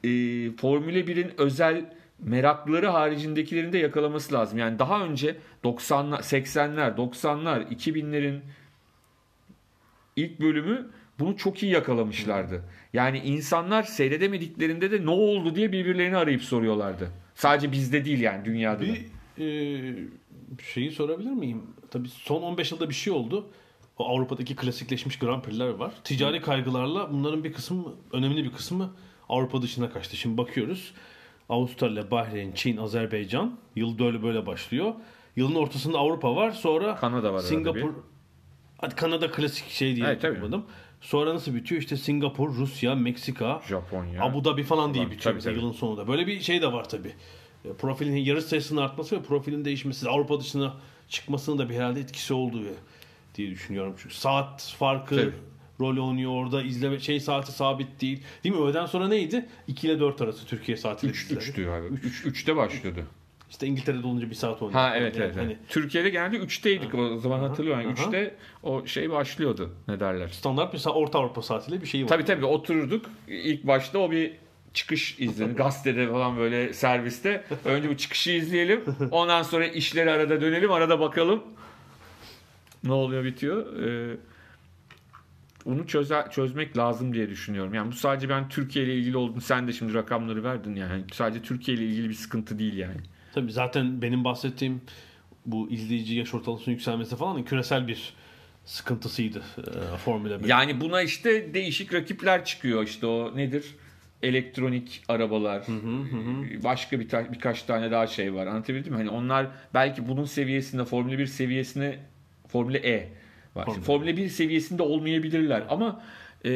e, Formula 1'in özel merakları haricindekilerin de yakalaması lazım. Yani daha önce 90'lar, 80'ler, 90'lar, 2000'lerin ilk bölümü bunu çok iyi yakalamışlardı. Yani insanlar seyredemediklerinde de ne oldu diye birbirlerini arayıp soruyorlardı. Sadece bizde değil yani dünyada da. Bir e, şeyi sorabilir miyim? Tabii son 15 yılda bir şey oldu. O Avrupa'daki klasikleşmiş Grand Prix'ler var. Ticari kaygılarla bunların bir kısmı, önemli bir kısmı Avrupa dışına kaçtı. Şimdi bakıyoruz. Avustralya, Bahreyn, Çin, Azerbaycan. Yıl böyle böyle başlıyor. Yılın ortasında Avrupa var. Sonra Kanada var Singapur. Hadi Kanada klasik şey diye Evet, yapmadım. Sonra nasıl bitiyor? İşte Singapur, Rusya, Meksika, Japonya. Abu Dhabi falan diye bitiyor tabii, tabii. yılın sonunda. Böyle bir şey de var tabii. E, Profilin yarış sayısının artması ve profilin değişmesi, Avrupa dışına çıkmasının da bir herhalde etkisi olduğu diye düşünüyorum. Çünkü saat farkı Tabii. rol oynuyor orada. izleme şey saati sabit değil. Değil mi? Öğleden sonra neydi? 2 ile 4 arası Türkiye saatiyle 3 dizileri. 3'tü abi. 3 3'te başladı. İşte İngiltere'de olunca bir saat oynuyor. Ha evet Yani evet. hani. Türkiye'de genelde 3'teydik o zaman hatırlıyorum. Yani Aha. 3'te o şey başlıyordu. Ne derler? standart bir sa- Orta Avrupa saatiyle bir şey var. Tabii tabii otururduk. İlk başta o bir çıkış izlenir. Gazetede falan böyle serviste. Önce bu çıkışı izleyelim. Ondan sonra işleri arada dönelim. Arada bakalım. Ne oluyor bitiyor. Ee, bunu çöze, çözmek lazım diye düşünüyorum. Yani bu sadece ben Türkiye ile ilgili olduğunu sen de şimdi rakamları verdin yani. Sadece Türkiye ile ilgili bir sıkıntı değil yani. Tabii zaten benim bahsettiğim bu izleyici yaş ortalamasının yükselmesi falan küresel bir sıkıntısıydı e, Formula 1. Yani buna işte değişik rakipler çıkıyor. İşte o nedir? Elektronik arabalar. Başka bir ta- birkaç tane daha şey var. Anlatabildim mi? Hani onlar belki bunun seviyesinde Formula 1 seviyesine Formula E var. Şimdi Formula 1 seviyesinde olmayabilirler ama e,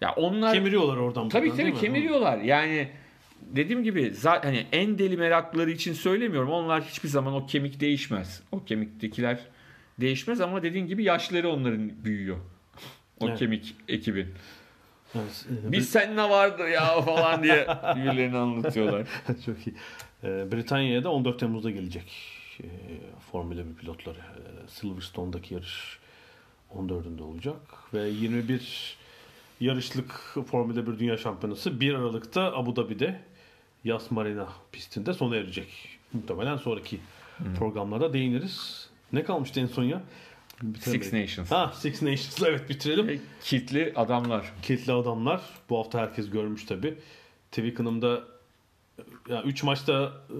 ya onlar Kemiriyorlar oradan. Tabii buradan, tabii mi? kemiriyorlar. Yani dediğim gibi zaten hani en deli merakları için söylemiyorum. Onlar hiçbir zaman o kemik değişmez. O kemiktekiler değişmez ama dediğin gibi yaşları onların büyüyor. O Evet. kemik ekibin. Evet, e, Biz seninle vardır ya falan diye birbirlerini anlatıyorlar. Çok iyi. E, Britanya'ya da 14 Temmuz'da gelecek e, Formula 1 pilotları. E, Silverstone'daki yarış 14'ünde olacak. Ve 21 yarışlık Formula 1 Dünya Şampiyonası 1 Aralık'ta Abu Dhabi'de Yas Marina pistinde sona erecek. Muhtemelen sonraki programlarda değiniriz. Ne kalmıştı en son ya? Six Nations. Ha Six Nations evet bitirelim. Ve Kitli adamlar. Kilitli adamlar. Bu hafta herkes görmüş tabi. Twickenham'da ya 3 maçta e,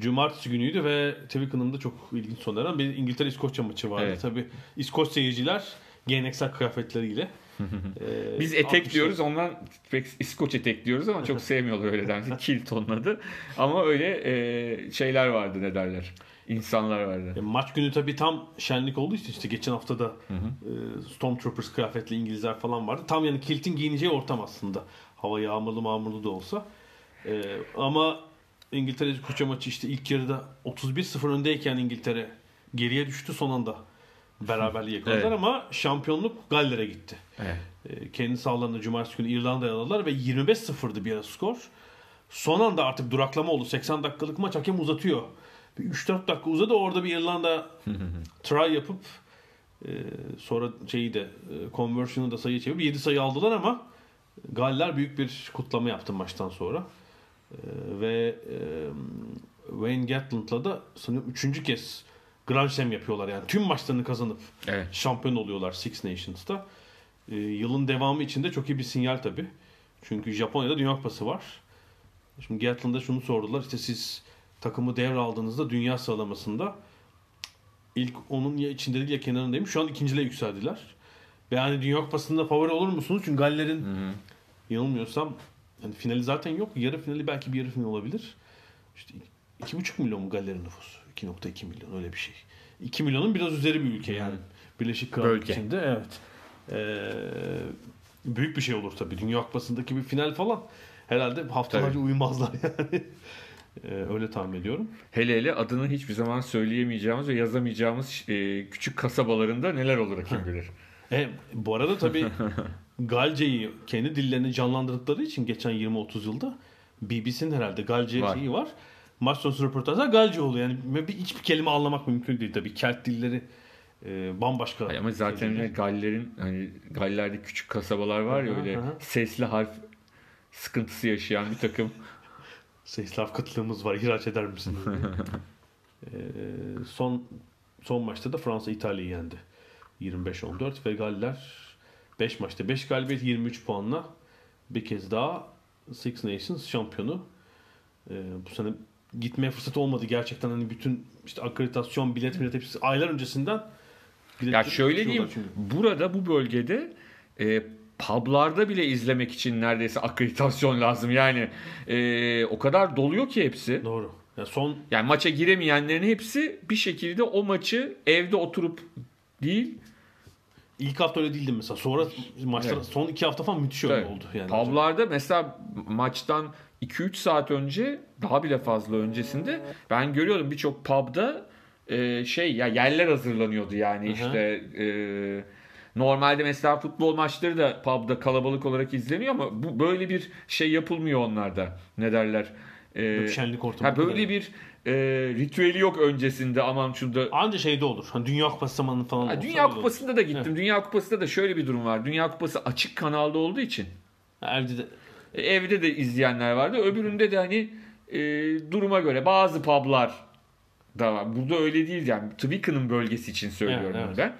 cumartesi günüydü ve Twickenham'da çok ilginç sona eren bir İngiltere-İskoçya maçı vardı. Evet. Tabi İskoç seyirciler geleneksel kıyafetleriyle. e, Biz etek altmışlar- diyoruz ondan pek İskoç etek diyoruz ama çok sevmiyorlar öyle densin. Kilt onun adı. Ama öyle e, şeyler vardı ne derler. İnsanlar vardı. E, maç günü tabi tam şenlik olduğu için işte geçen hafta da e, Stormtroopers kıyafetli İngilizler falan vardı. Tam yani kiltin giyineceği ortam aslında. Hava yağmurlu mağmurlu da olsa. E, ama İngiltere koça maçı işte ilk yarıda 31-0 öndeyken İngiltere geriye düştü son anda. Beraberliği yakaladılar Evet. ama şampiyonluk Galler'e gitti. Evet. E, kendi sahalarında cumartesi günü İrlanda'ya aldılar ve 25-0'dı bir ara skor. Son anda artık duraklama oldu. 80 dakikalık maç hakem uzatıyor. Bir 3-4 dakika uzadı orada bir İrlanda try yapıp e, sonra şeyi de e, conversion'ı da sayı çevirip 7 sayı aldılar ama Galler büyük bir kutlama yaptı maçtan sonra. E, ve e, Wayne Gatland'la da sanırım 3. kez Grand Slam yapıyorlar yani. Tüm maçlarını kazanıp Evet. şampiyon oluyorlar Six Nations'ta. Ee, yılın devamı için de çok iyi bir sinyal tabii. Çünkü Japonya'da Dünya Kupası var. Şimdi Gatland'a şunu sordular. İşte siz takımı devraldığınızda dünya sıralamasında ilk onun ya içinde değil ya kenarındaymış. Şu an ikinciliğe yükseldiler. Ve yani Dünya Kupası'nda favori olur musunuz? Çünkü Galler'in yanılmıyorsam Yani finali zaten yok. Yarı finali belki bir yarı final olabilir. İşte 2,5 milyon mu Galler'in nüfusu? 2.2 milyon öyle bir şey. 2 milyonun biraz üzeri bir ülke yani. Birleşik Krallık içinde evet. Ee, büyük bir şey olur tabii. Dünya Kupası'ndaki bir final falan. Herhalde haftalarca Tabii. uyumazlar yani. Ee, öyle tahmin ediyorum. Hele hele adını hiçbir zaman söyleyemeyeceğimiz ve yazamayacağımız e, küçük kasabalarında neler olur kim bilir. E, bu arada tabii Galce'yi kendi dillerini canlandırdıkları için geçen 20-30 yılda BBC'nin herhalde Galce Var. şeyi var. Maç sonrası röportajlar Galce oluyor. Yani bir, hiçbir kelime anlamak mümkün değil tabii. Kelt dilleri e, bambaşka. Ay ama zaten şeyler. öyle Galler'in hani Galler'de küçük kasabalar var ya hı, öyle sesli harf sıkıntısı yaşayan bir takım. Seyslav kıtlığımız var. ihraç eder misin? e, son son maçta da Fransa İtalya'yı yendi. 25-14 ve Galler 5 maçta 5 galibiyet 23 puanla bir kez daha Six Nations şampiyonu. E, bu sene gitmeye fırsat olmadı gerçekten hani bütün işte akreditasyon, bilet, bilet hepsi aylar öncesinden bilet Ya şöyle tutuyorlar diyeyim çünkü. burada bu bölgede e, publarda bile izlemek için neredeyse akreditasyon lazım. Yani e, o kadar doluyor ki hepsi. Doğru. Ya son Yani maça giremeyenlerin hepsi bir şekilde o maçı evde oturup değil ilk hafta öyle değildi mesela. Sonra maçlar Evet. son iki hafta falan müthiş öyle Tabii. oldu. Yani Publarda mesela maçtan 2-3 saat önce daha bile fazla öncesinde ben görüyordum birçok pubda e, şey ya yerler hazırlanıyordu yani Hı hı. işte e, normalde mesela futbol maçları da pubda kalabalık olarak izleniyor ama bu böyle bir şey yapılmıyor onlarda ne derler E, şenlik ortamı. ha böyle bir e, ritüeli yok öncesinde aman şurada Anca şeyde olur. Hani Dünya Kupası zamanı falan Ha, Dünya Kupası'nda da gittim. Evet. Dünya Kupası'nda da şöyle bir durum var. Dünya Kupası açık kanalda olduğu için olur. Evde de e, evde de izleyenler vardı. Öbüründe de hani e, duruma göre bazı publar da var. Burada öyle değil yani. Twickenham bölgesi için söylüyorum Evet, bunu ben.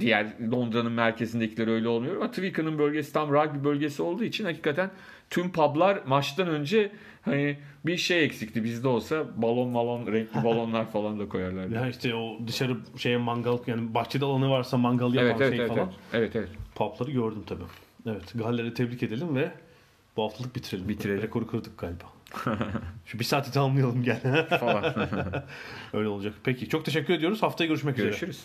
Diğer Londra'nın merkezindekiler öyle olmuyor ama Twickenham bölgesi tam rugby bölgesi olduğu için hakikaten tüm publar maçtan önce hani bir şey eksikti. Bizde olsa balon balon renkli balonlar falan da koyarlardı. ya işte o dışarı şeye mangal yani bahçede alanı varsa mangal yapan Evet evet şey evet, falan. evet evet evet. Pubları gördüm tabii. Evet. Galler'i tebrik edelim ve bu haftalık bitirelim. Bitirelim. Rekoru kırdık galiba. Şu bir saati tamamlayalım gel. falan. Öyle olacak. Peki çok teşekkür ediyoruz. Haftaya görüşmek üzere. Görüşürüz.